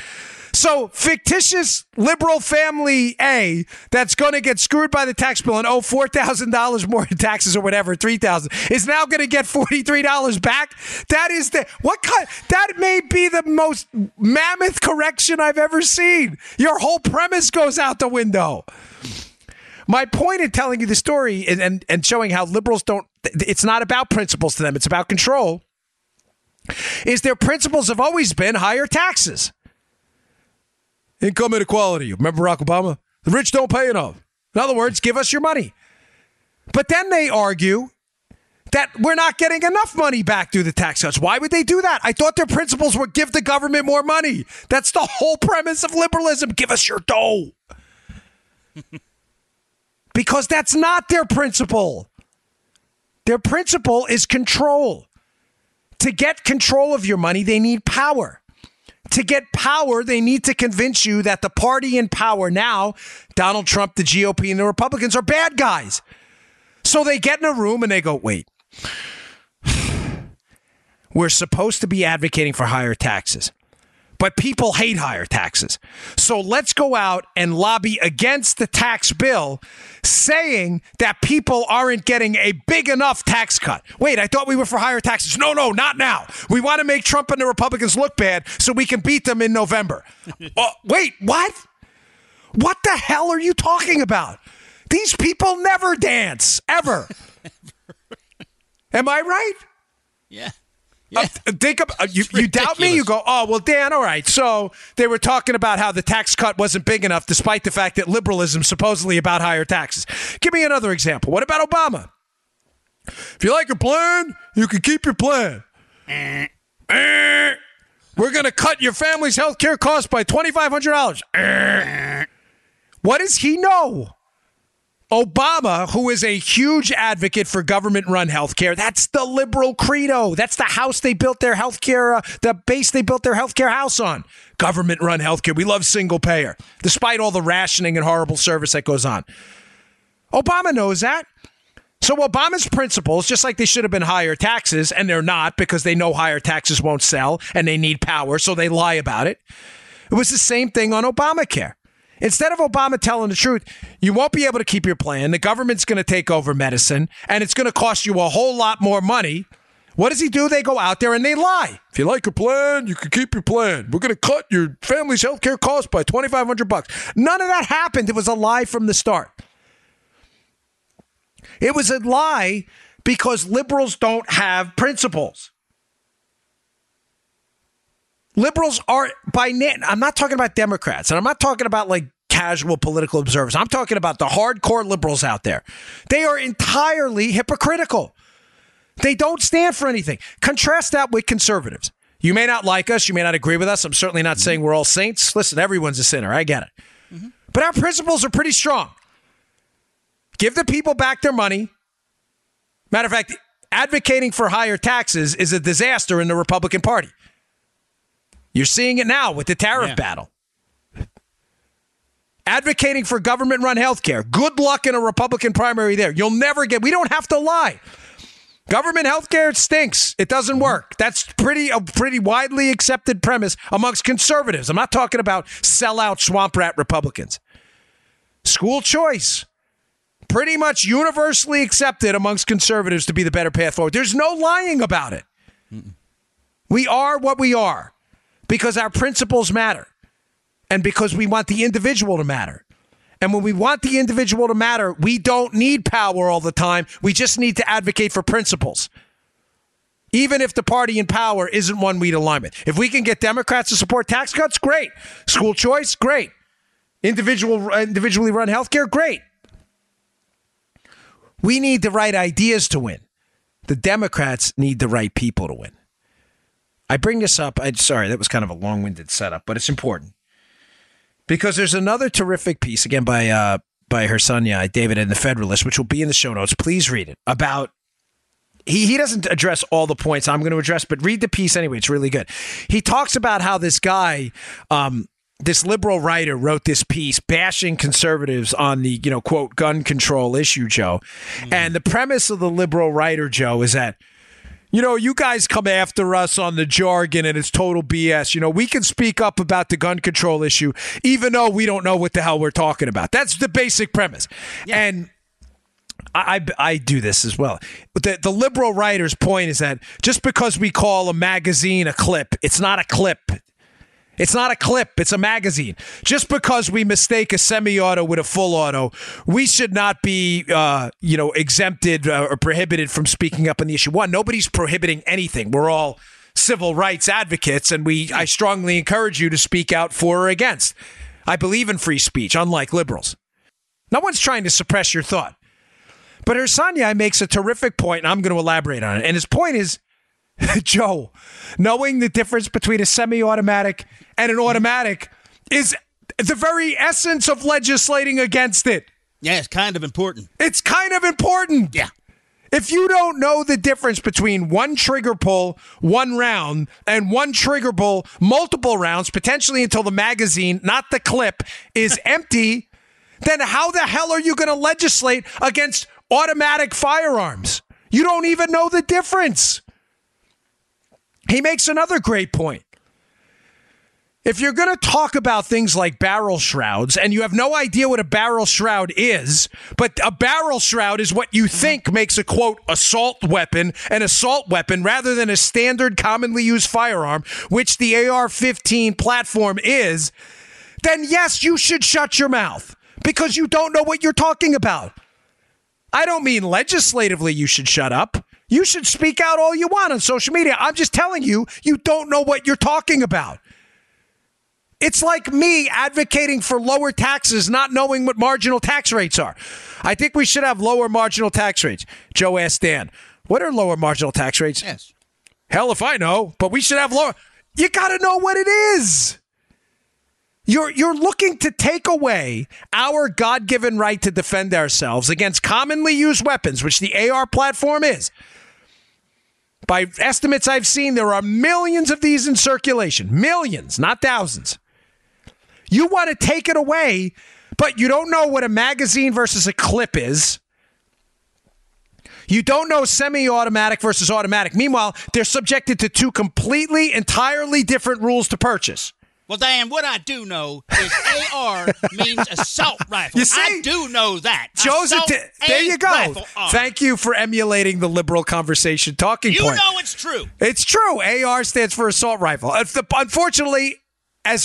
so fictitious liberal family A that's going to get screwed by the tax bill and owe four thousand dollars more in taxes or whatever, three thousand is now going to get forty three dollars back. That is the what kind? That may be the most mammoth correction I've ever seen. Your whole premise goes out the window. My point in telling you the story and, and, and showing how liberals don't, it's not about principles to them, it's about control, is their principles have always been higher taxes. Income inequality. Remember Barack Obama? The rich don't pay enough. In other words, give us your money. But then they argue that we're not getting enough money back through the tax cuts. Why would they do that? I thought their principles were give the government more money. That's the whole premise of liberalism. Give us your dough. because that's not their principle. Their principle is control. To get control of your money, they need power. To get power, they need to convince you that the party in power now, Donald Trump, the GOP, and the Republicans, are bad guys. So they get in a room and they go, wait, we're supposed to be advocating for higher taxes, but people hate higher taxes. So let's go out and lobby against the tax bill, saying that people aren't getting a big enough tax cut. Wait, I thought we were for higher taxes. No, no, not now. We want to make Trump and the Republicans look bad so we can beat them in November. oh, wait, what? What the hell are you talking about? These people never dance, ever. Am I right? Yeah. Yeah. Uh, think about uh, you, you doubt me. You go, oh well, Dan. All right. So they were talking about how the tax cut wasn't big enough, despite the fact that liberalism supposedly about higher taxes. Give me another example. What about Obama? If you like your plan, you can keep your plan. Eh. Eh. We're going to cut your family's health care costs by twenty five hundred dollars. Eh. What does he know? Obama, who is a huge advocate for government run healthcare, that's the liberal credo. That's the house they built their healthcare, uh, the base they built their healthcare house on. Government run healthcare. We love single payer, despite all the rationing and horrible service that goes on. Obama knows that. So Obama's principles, just like they should have been higher taxes, and they're not because they know higher taxes won't sell and they need power, so they lie about it. It was the same thing on Obamacare. Instead of Obama telling the truth, you won't be able to keep your plan. The government's going to take over medicine and it's going to cost you a whole lot more money. What does he do? They go out there and they lie. If you like your plan, you can keep your plan. We're going to cut your family's health care costs by 2500 bucks. None of that happened. It was a lie from the start. It was a lie because liberals don't have principles. Liberals are by net. I'm not talking about Democrats, and I'm not talking about like casual political observers. I'm talking about the hardcore liberals out there. They are entirely hypocritical. They don't stand for anything. Contrast that with conservatives. You may not like us. You may not agree with us. I'm certainly not saying we're all saints. Listen, everyone's a sinner. I get it. Mm-hmm. But our principles are pretty strong. Give the people back their money. Matter of fact, advocating for higher taxes is a disaster in the Republican Party. You're seeing it now with the tariff yeah. battle. Advocating for government run health care. Good luck in a Republican primary there. You'll never get, we don't have to lie. Government health care stinks. It doesn't work. That's pretty a pretty widely accepted premise amongst conservatives. I'm not talking about sellout swamp rat Republicans. School choice. Pretty much universally accepted amongst conservatives to be the better path forward. There's no lying about it. Mm-mm. We are what we are because our principles matter and because we want the individual to matter. And when we want the individual to matter, we don't need power all the time. We just need to advocate for principles. Even if the party in power isn't one we'd align with. If we can get Democrats to support tax cuts, great. School choice, great. Individual, individually run healthcare, great. We need the right ideas to win. The Democrats need the right people to win. I bring this up. I'm sorry, that was kind of a long winded setup, but it's important because there's another terrific piece again by uh, by Harsanyi David in the Federalist, which will be in the show notes. Please read it about. He, he doesn't address all the points I'm going to address, but read the piece anyway. It's really good. He talks about how this guy, um, this liberal writer, wrote this piece bashing conservatives on the you know quote gun control issue, Joe. Mm. And the premise of the liberal writer, Joe, is that you know, you guys come after us on the jargon and it's total BS. You know, we can speak up about the gun control issue, even though we don't know what the hell we're talking about. That's the basic premise. Yeah. And I, I, I, do this as well. The, the liberal writer's point is that just because we call a magazine a clip, it's not a clip. It's not a clip, it's a magazine. Just because we mistake a semi auto with a full auto, we should not be, uh, you know, exempted uh, or prohibited from speaking up on the issue. One, nobody's prohibiting anything. We're all civil rights advocates, and we, I strongly encourage you to speak out for or against. I believe in free speech, unlike liberals. No one's trying to suppress your thought. But Harsanyi makes a terrific point, and I'm going to elaborate on it. And his point is, Joe, knowing the difference between a semi-automatic and an automatic is the very essence of legislating against it. Yeah, it's kind of important. It's kind of important. Yeah. If you don't know the difference between one trigger pull, one round, and one trigger pull, multiple rounds, potentially until the magazine, not the clip, is empty, then how the hell are you going to legislate against automatic firearms? You don't even know the difference. He makes another great point. If you're going to talk about things like barrel shrouds and you have no idea what a barrel shroud is, but a barrel shroud is what you think makes a quote assault weapon an assault weapon rather than a standard commonly used firearm, which the AR 15 platform is, then yes, you should shut your mouth because you don't know what you're talking about. I don't mean legislatively you should shut up. You should speak out all you want on social media. I'm just telling you, you don't know what you're talking about. It's like me advocating for lower taxes, not knowing what marginal tax rates are. I think we should have lower marginal tax rates. Joe asked Dan, what are lower marginal tax rates? Yes. Hell if I know, but we should have lower. You got to know what it is. You're, you're looking to take away our God given right to defend ourselves against commonly used weapons, which the AR platform is. By estimates I've seen, there are millions of these in circulation. Millions, not thousands. You want to take it away, but you don't know what a magazine versus a clip is. You don't know semi automatic versus automatic. Meanwhile, they're subjected to two completely, entirely different rules to purchase. Well, Dan, what I do know is AR means assault rifle. You see? I do know that. Joe's assault t- there you go. Thank you for emulating the liberal conversation talking You point. You know it's true. It's true. AR stands for assault rifle. Unfortunately,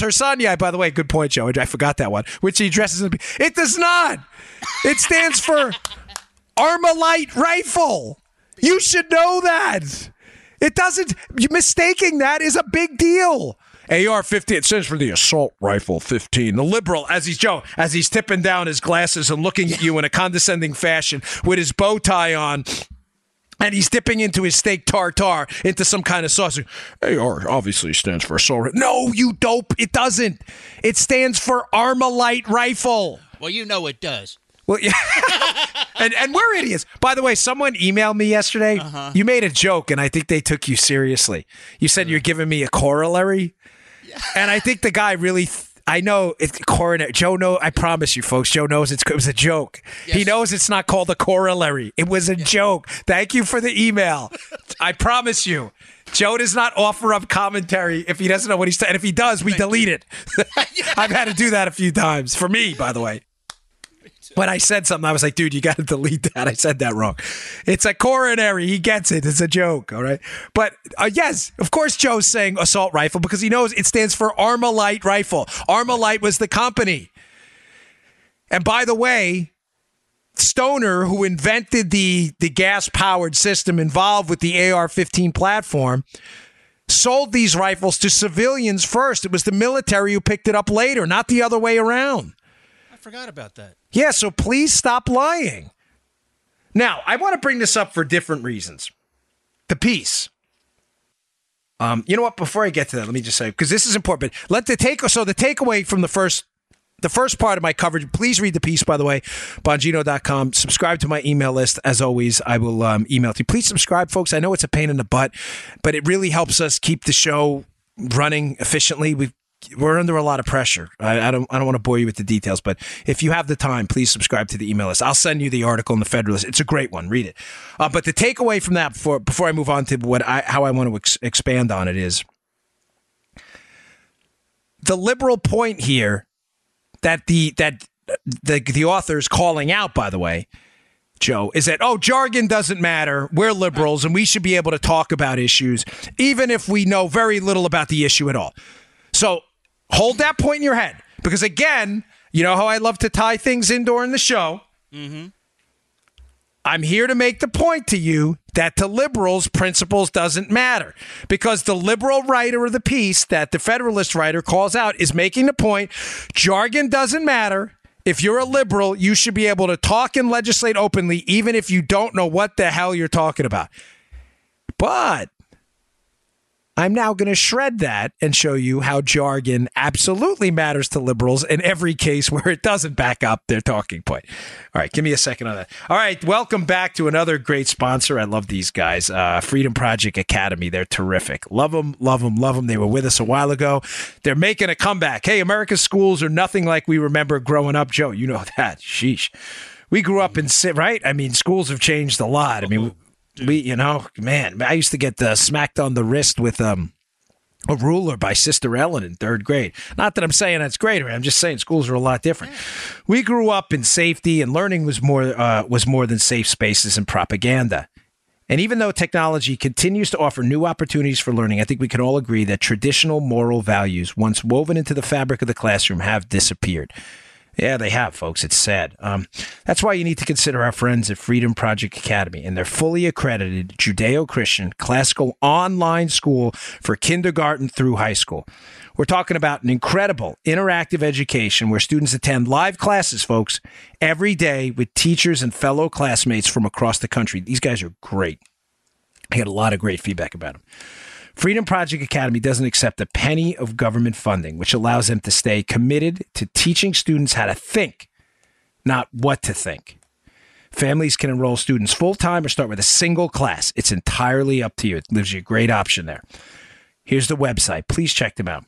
Harsanyi, yeah, by the way, good point, Joe. I forgot that one, which he addresses. in- It does not. It stands for Armalite rifle. You should know that. It doesn't. Mistaking that is a big deal. AR 15, it stands for the assault rifle 15. The liberal, as he's Joe, as he's tipping down his glasses and looking at you in a condescending fashion with his bow tie on, and he's dipping into his steak tartare into some kind of sauce. AR obviously stands for assault. No, you dope. It doesn't. It stands for Armalite rifle. Well, you know it does. Well, yeah. and and we're idiots. By the way, someone emailed me yesterday. Uh-huh. You made a joke, and I think they took you seriously. You said uh-huh. you're giving me a corollary, and I think the guy really. Th- I know it's coronary. Joe know. I promise you, folks. Joe knows it's, it was a joke. He knows it's not called a corollary. It was a joke. Thank you for the email. I promise you. Joe does not offer up commentary if he doesn't know what he's saying. And if he does, we delete it. I've had to do that a few times. For me, by the way when I said something, I was like, dude, you got to delete that. I said that wrong. It's a coronary. He gets it. It's a joke. All right. But uh, yes, of course, Joe's saying assault rifle because he knows it stands for Armalite rifle. Armalite was the company. And by the way, Stoner, who invented the, the gas powered system involved with the AR 15 platform, sold these rifles to civilians first. It was the military who picked it up later, not the other way around. Forgot about that. Yeah, so please stop lying. Now, I want to bring this up for different reasons. The piece. Um, you know what? Before I get to that, let me just say because this is important. But let the take so the takeaway from the first the first part of my coverage. Please read the piece, by the way, bongino.com. Subscribe to my email list. As always, I will um, email to you. Please subscribe, folks. I know it's a pain in the butt, but it really helps us keep the show running efficiently. We've we're under a lot of pressure. I, I don't I don't want to bore you with the details, but if you have the time, please subscribe to the email list. I'll send you the article in the Federalist. It's a great one. Read it. Uh, but the takeaway from that before before I move on to what I how I want to ex- expand on it is the liberal point here that the that the the author is calling out. By the way, Joe, is that, oh, jargon doesn't matter. We're liberals and we should be able to talk about issues, even if we know very little about the issue at all. So hold that point in your head because, again, you know how I love to tie things in during the show? Mm-hmm. I'm here to make the point to you that to liberals, principles doesn't matter because the liberal writer of the piece that the Federalist writer calls out is making the point jargon doesn't matter. If you're a liberal, you should be able to talk and legislate openly, even if you don't know what the hell you're talking about. But I'm now going to shred that and show you how jargon absolutely matters to liberals in every case where it doesn't back up their talking point. All right, give me a second on that. All right, welcome back to another great sponsor. I love these guys, uh, Freedom Project Academy. They're terrific. Love them, love them, love them. They were with us a while ago. They're making a comeback. Hey, America's schools are nothing like we remember growing up. Joe, you know that. Sheesh. We grew up in, right? I mean, schools have changed a lot. I mean, Dude. We, you know, man, I used to get uh, smacked on the wrist with um, a ruler by Sister Ellen in third grade. Not that I'm saying that's great. I'm just saying schools are a lot different. We grew up in safety, and learning was more uh, was more than safe spaces and propaganda. And even though technology continues to offer new opportunities for learning, I think we can all agree that traditional moral values, once woven into the fabric of the classroom, have disappeared. Yeah, they have, folks. It's sad. Um, that's why you need to consider our friends at Freedom Project Academy and their fully accredited Judeo Christian classical online school for kindergarten through high school. We're talking about an incredible interactive education where students attend live classes, folks, every day with teachers and fellow classmates from across the country. These guys are great. I get a lot of great feedback about them. Freedom Project Academy doesn't accept a penny of government funding, which allows them to stay committed to teaching students how to think, not what to think. Families can enroll students full time or start with a single class. It's entirely up to you. It gives you a great option there. Here's the website. Please check them out.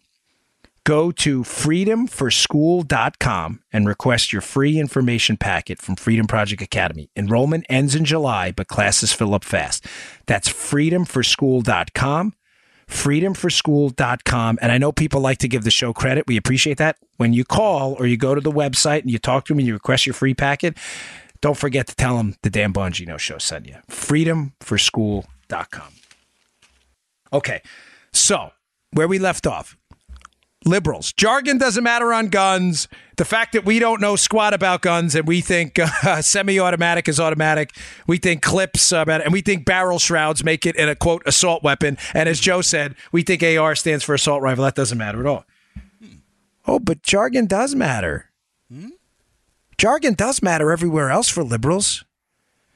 Go to freedomforschool.com and request your free information packet from Freedom Project Academy. Enrollment ends in July, but classes fill up fast. That's freedomforschool.com freedomforschool.com. And I know people like to give the show credit. We appreciate that. When you call or you go to the website and you talk to them and you request your free packet, don't forget to tell them the Dan Bongino show sent you. Freedomforschool.com. Okay. So, where we left off, liberals. Jargon doesn't matter on guns. The fact that we don't know squat about guns and we think uh, semi-automatic is automatic, we think clips, uh, and we think barrel shrouds make it in a quote assault weapon. And as Joe said, we think AR stands for assault rifle. That doesn't matter at all. Hmm. Oh, but jargon does matter. Hmm? Jargon does matter everywhere else for liberals.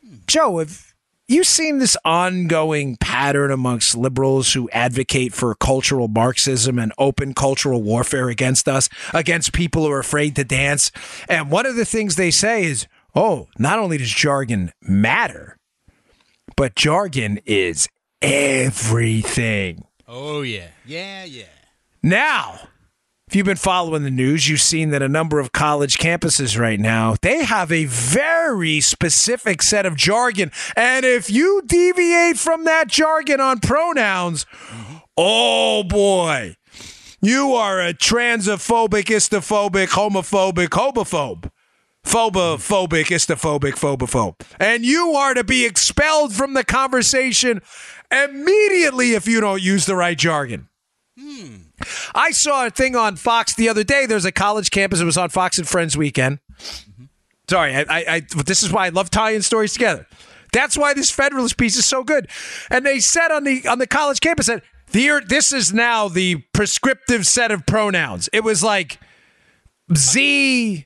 Hmm. Joe, if you seen this ongoing pattern amongst liberals who advocate for cultural Marxism and open cultural warfare against us, against people who are afraid to dance. And one of the things they say is, oh, not only does jargon matter, but jargon is everything. Oh, yeah. Yeah, yeah. Now, if you've been following the news, you've seen that a number of college campuses right now, they have a very specific set of jargon. And if you deviate from that jargon on pronouns, oh boy, you are a transphobic, istophobic, homophobic, homophobe. Phobophobic, istophobic, phobophobe. And you are to be expelled from the conversation immediately if you don't use the right jargon. Hmm. I saw a thing on Fox the other day. There's a college campus. It was on Fox and Friends weekend. Mm-hmm. Sorry, I, I, I, this is why I love tying stories together. That's why this Federalist piece is so good. And they said on the on the college campus that here this is now the prescriptive set of pronouns. It was like Z.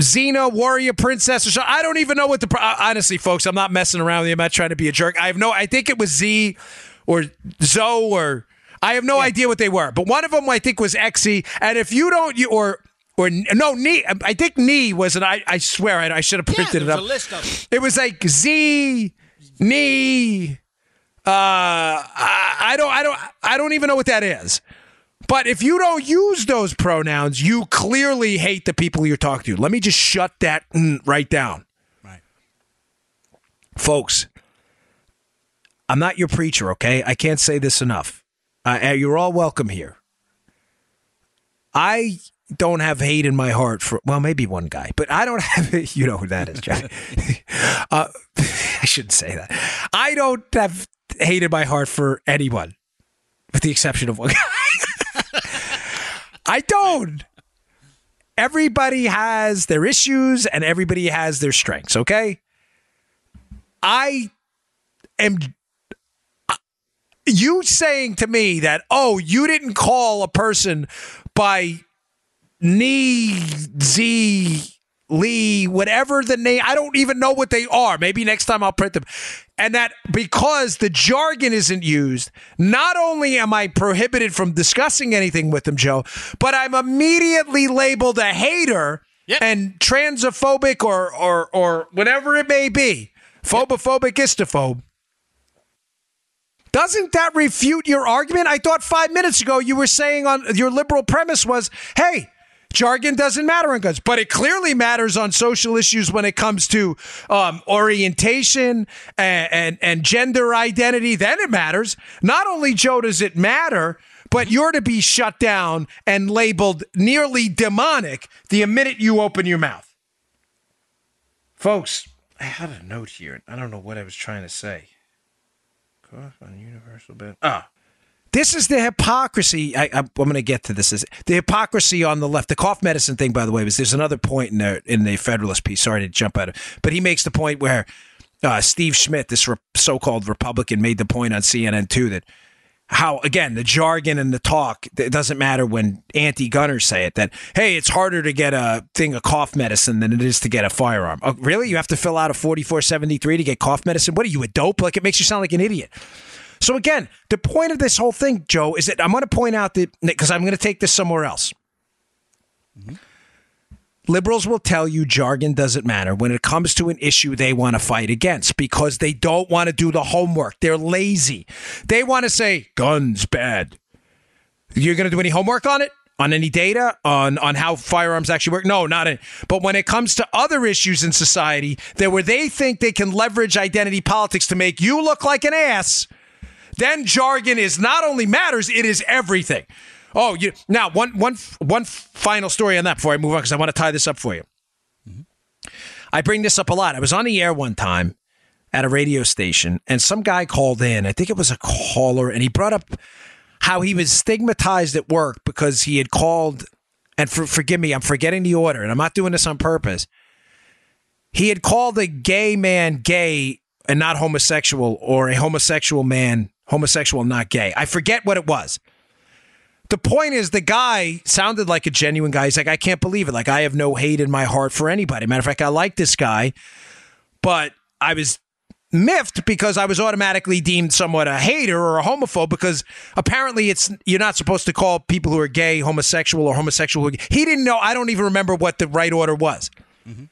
Xena, warrior, princess, or something. I don't even know what the. Honestly, folks, I'm not messing around with you. I'm not trying to be a jerk. I have no. I think it was Z, or Zoe, or I have no yeah. idea what they were, but one of them I think was Exy. And if you don't, you or or no knee, I think knee was an. I, I swear I, I should have printed yeah, it up. A list of It was like Z knee. Uh, I, I don't, I don't, I don't even know what that is. But if you don't use those pronouns, you clearly hate the people you're talking to. Let me just shut that right down. Right. Folks, I'm not your preacher, okay? I can't say this enough. Uh, you're all welcome here. I don't have hate in my heart for well, maybe one guy, but I don't have. You know who that is, Jack. uh, I shouldn't say that. I don't have hate in my heart for anyone, with the exception of one guy. I don't. Everybody has their issues and everybody has their strengths. Okay. I am you saying to me that, oh, you didn't call a person by knee Z Lee, whatever the name, I don't even know what they are. Maybe next time I'll print them. And that because the jargon isn't used, not only am I prohibited from discussing anything with them, Joe, but I'm immediately labeled a hater Yep. and transphobic or or or whatever it may be. Phobophobic istophobe. Doesn't that refute your argument? I thought five minutes ago you were saying on your liberal premise was, hey, jargon doesn't matter on guns, but it clearly matters on social issues when it comes to um, orientation and, and and gender identity. Then it matters. Not only Joe does it matter, but you're to be shut down and labeled nearly demonic the minute you open your mouth. Folks, I had a note here. I don't know what I was trying to say. On universal bed. Ah. This is the hypocrisy. I, I'm going to get to this. Is the hypocrisy on the left? The cough medicine thing, by the way, was there's another point in the in the Federalist piece. Sorry to jump out of, but he makes the point where uh, Steve Schmidt, this re- so-called Republican, made the point on CNN too that how again the jargon and the talk it doesn't matter when anti-gunners say it that hey it's harder to get a thing of cough medicine than it is to get a firearm. Oh, really? You have to fill out a 4473 to get cough medicine? What are you a dope? Like it makes you sound like an idiot. So again the point of this whole thing joe is that i'm going to point out that because i'm going to take this somewhere else mm-hmm. Liberals will tell you jargon doesn't matter when it comes to an issue they want to fight against because they don't want to do the homework. They're lazy. They want to say guns bad. You're going to do any homework on it? On any data on on how firearms actually work? No, not any. But when it comes to other issues in society, that where they think they can leverage identity politics to make you look like an ass, then jargon is not only matters, it is everything. Oh, you now one one one final story on that before I move on because I want to tie this up for you. Mm-hmm. I bring this up a lot. I was on the air one time at a radio station, and some guy called in. I think it was a caller, and he brought up how he was stigmatized at work because he had called. And for, forgive me, I'm forgetting the order, and I'm not doing this on purpose. He had called a gay man gay and not homosexual, or a homosexual man homosexual, not gay. I forget what it was the point is the guy sounded like a genuine guy. He's like, I can't believe it. Like, I have no hate in my heart for anybody. Matter of fact, I like this guy, but I was miffed because I was automatically deemed somewhat a hater or a homophobe because apparently it's you're not supposed to call people who are gay homosexual or homosexual. He didn't know. I don't even remember what the right order was. Mm-hmm.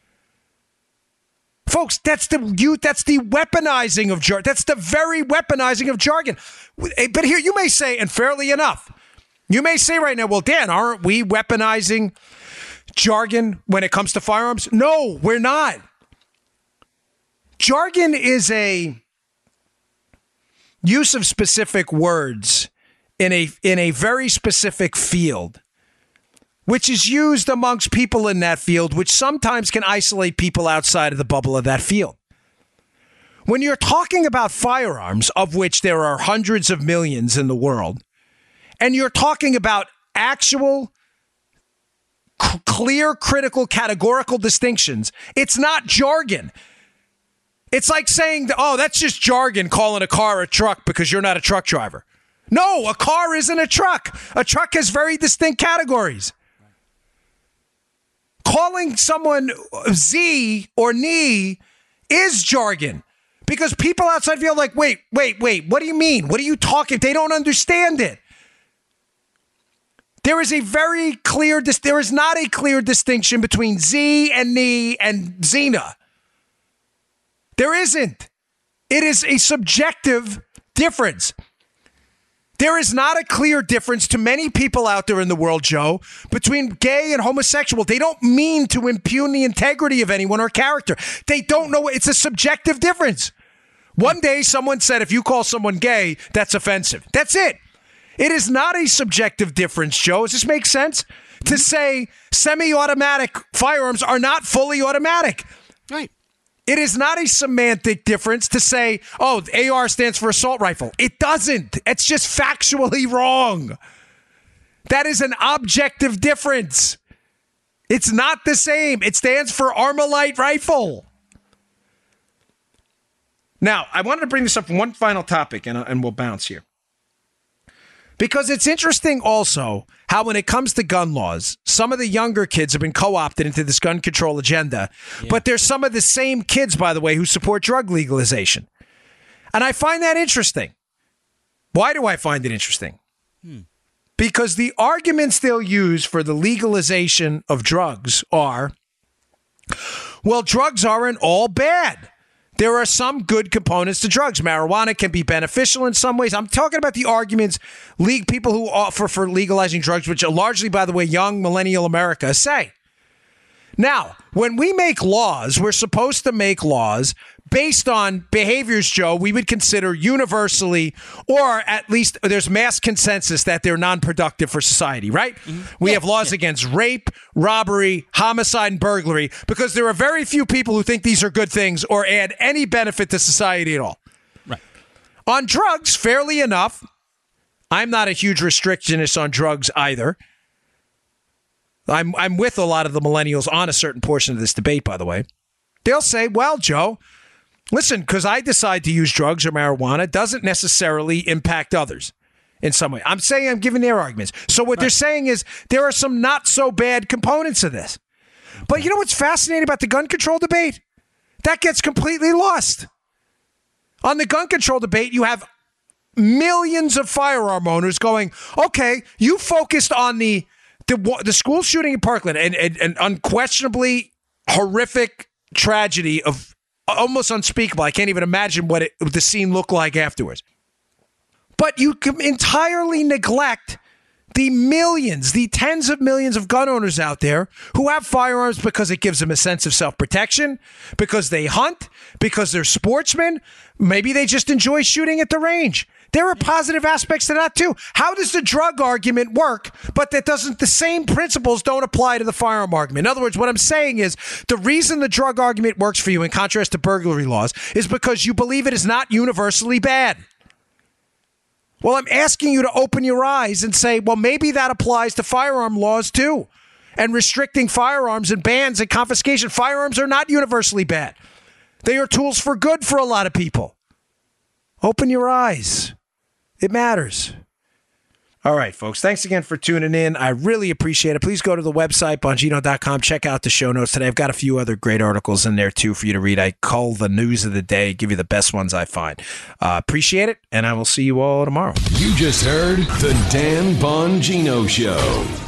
Folks, that's the you. That's the weaponizing of jargon. That's the very weaponizing of jargon. Eh, but here you may say, and fairly enough, you may say right now, well, Dan, aren't we weaponizing jargon when it comes to firearms? No, we're not. Jargon is a use of specific words in a in a very specific field which is used amongst people in that field which sometimes can isolate people outside of the bubble of that field. When you're talking about firearms of which there are hundreds of millions in the world, and you're talking about actual c- clear critical categorical distinctions. It's not jargon. It's like saying oh that's just jargon calling a car a truck because you're not a truck driver. No a car isn't a truck. A truck has very distinct categories. Calling someone z or knee is jargon because people outside feel like wait wait wait what do you mean? What are you talking? They don't understand it there is a very clear dis- there is not a clear distinction between Z and knee and Xena. There isn't. It is a subjective difference. There is not a clear difference to many people out there in the world, Joe, between gay and homosexual. They don't mean to impugn the integrity of anyone or character. They don't know. It's a subjective difference. One day someone said if you call someone gay, that's offensive. That's it. It is not a subjective difference, Joe. Does this make sense? To say semi automatic firearms are not fully automatic. Right. It is not a semantic difference to say, oh, AR stands for assault rifle. It doesn't. It's just factually wrong. That is an objective difference. It's not the same. It stands for Armalite rifle. Now, I wanted to bring this up one final topic, and, uh, and we'll bounce here. Because it's interesting also how, when it comes to gun laws, some of the younger kids have been co opted into this gun control agenda. Yeah. But there's some of the same kids, by the way, who support drug legalization. And I find that interesting. Why do I find it interesting? Hmm. Because the arguments they'll use for the legalization of drugs are well, drugs aren't all bad. There are some good components to drugs. Marijuana can be beneficial in some ways. I'm talking about the arguments league people who offer for legalizing drugs, which are largely, by the way, young millennial America say. Now, when we make laws, we're supposed to make laws based on behaviors, Joe, we would consider universally, or at least there's mass consensus that they're non productive for society, right? Mm-hmm. We yeah, have laws yeah. against rape, robbery, homicide, and burglary because there are very few people who think these are good things or add any benefit to society at all. Right. On drugs, fairly enough, I'm not a huge restrictionist on drugs either. I'm, I'm with a lot of the millennials on a certain portion of this debate, by the way. They'll say, well, Joe, Listen, because I decide to use drugs or marijuana doesn't necessarily impact others in some way. I'm saying I'm giving their arguments. So what right. they're saying is there are some not so bad components of this. But you know what's fascinating about the gun control debate? That gets completely lost. On the gun control debate, you have millions of firearm owners going, okay, you focused on the the, the school shooting in Parkland and, and, and unquestionably horrific tragedy of almost unspeakable. I can't even imagine what, it, what the scene looked like afterwards. But you can entirely neglect the millions, the tens of millions of gun owners out there who have firearms because it gives them a sense of self protection, because they hunt, because they're sportsmen. Maybe they just enjoy shooting at the range. There are positive aspects to that too. How does the drug argument work, but that doesn't the same principles don't apply to the firearm argument? In other words, what I'm saying is the reason the drug argument works for you in contrast to burglary laws is because you believe it is not universally bad. Well, I'm asking you to open your eyes and say, well, maybe that applies to firearm laws too. And restricting firearms and bans and confiscation. Firearms are not universally bad. They are tools for good for a lot of people. Open your eyes. It matters. All right, folks. Thanks again for tuning in. I really appreciate it. Please go to the website, bongino.com. Check out the show notes today. I've got a few other great articles in there, too, for you to read. I call the news of the day, give you the best ones I find. Uh, appreciate it, and I will see you all tomorrow. You just heard The Dan Bongino Show.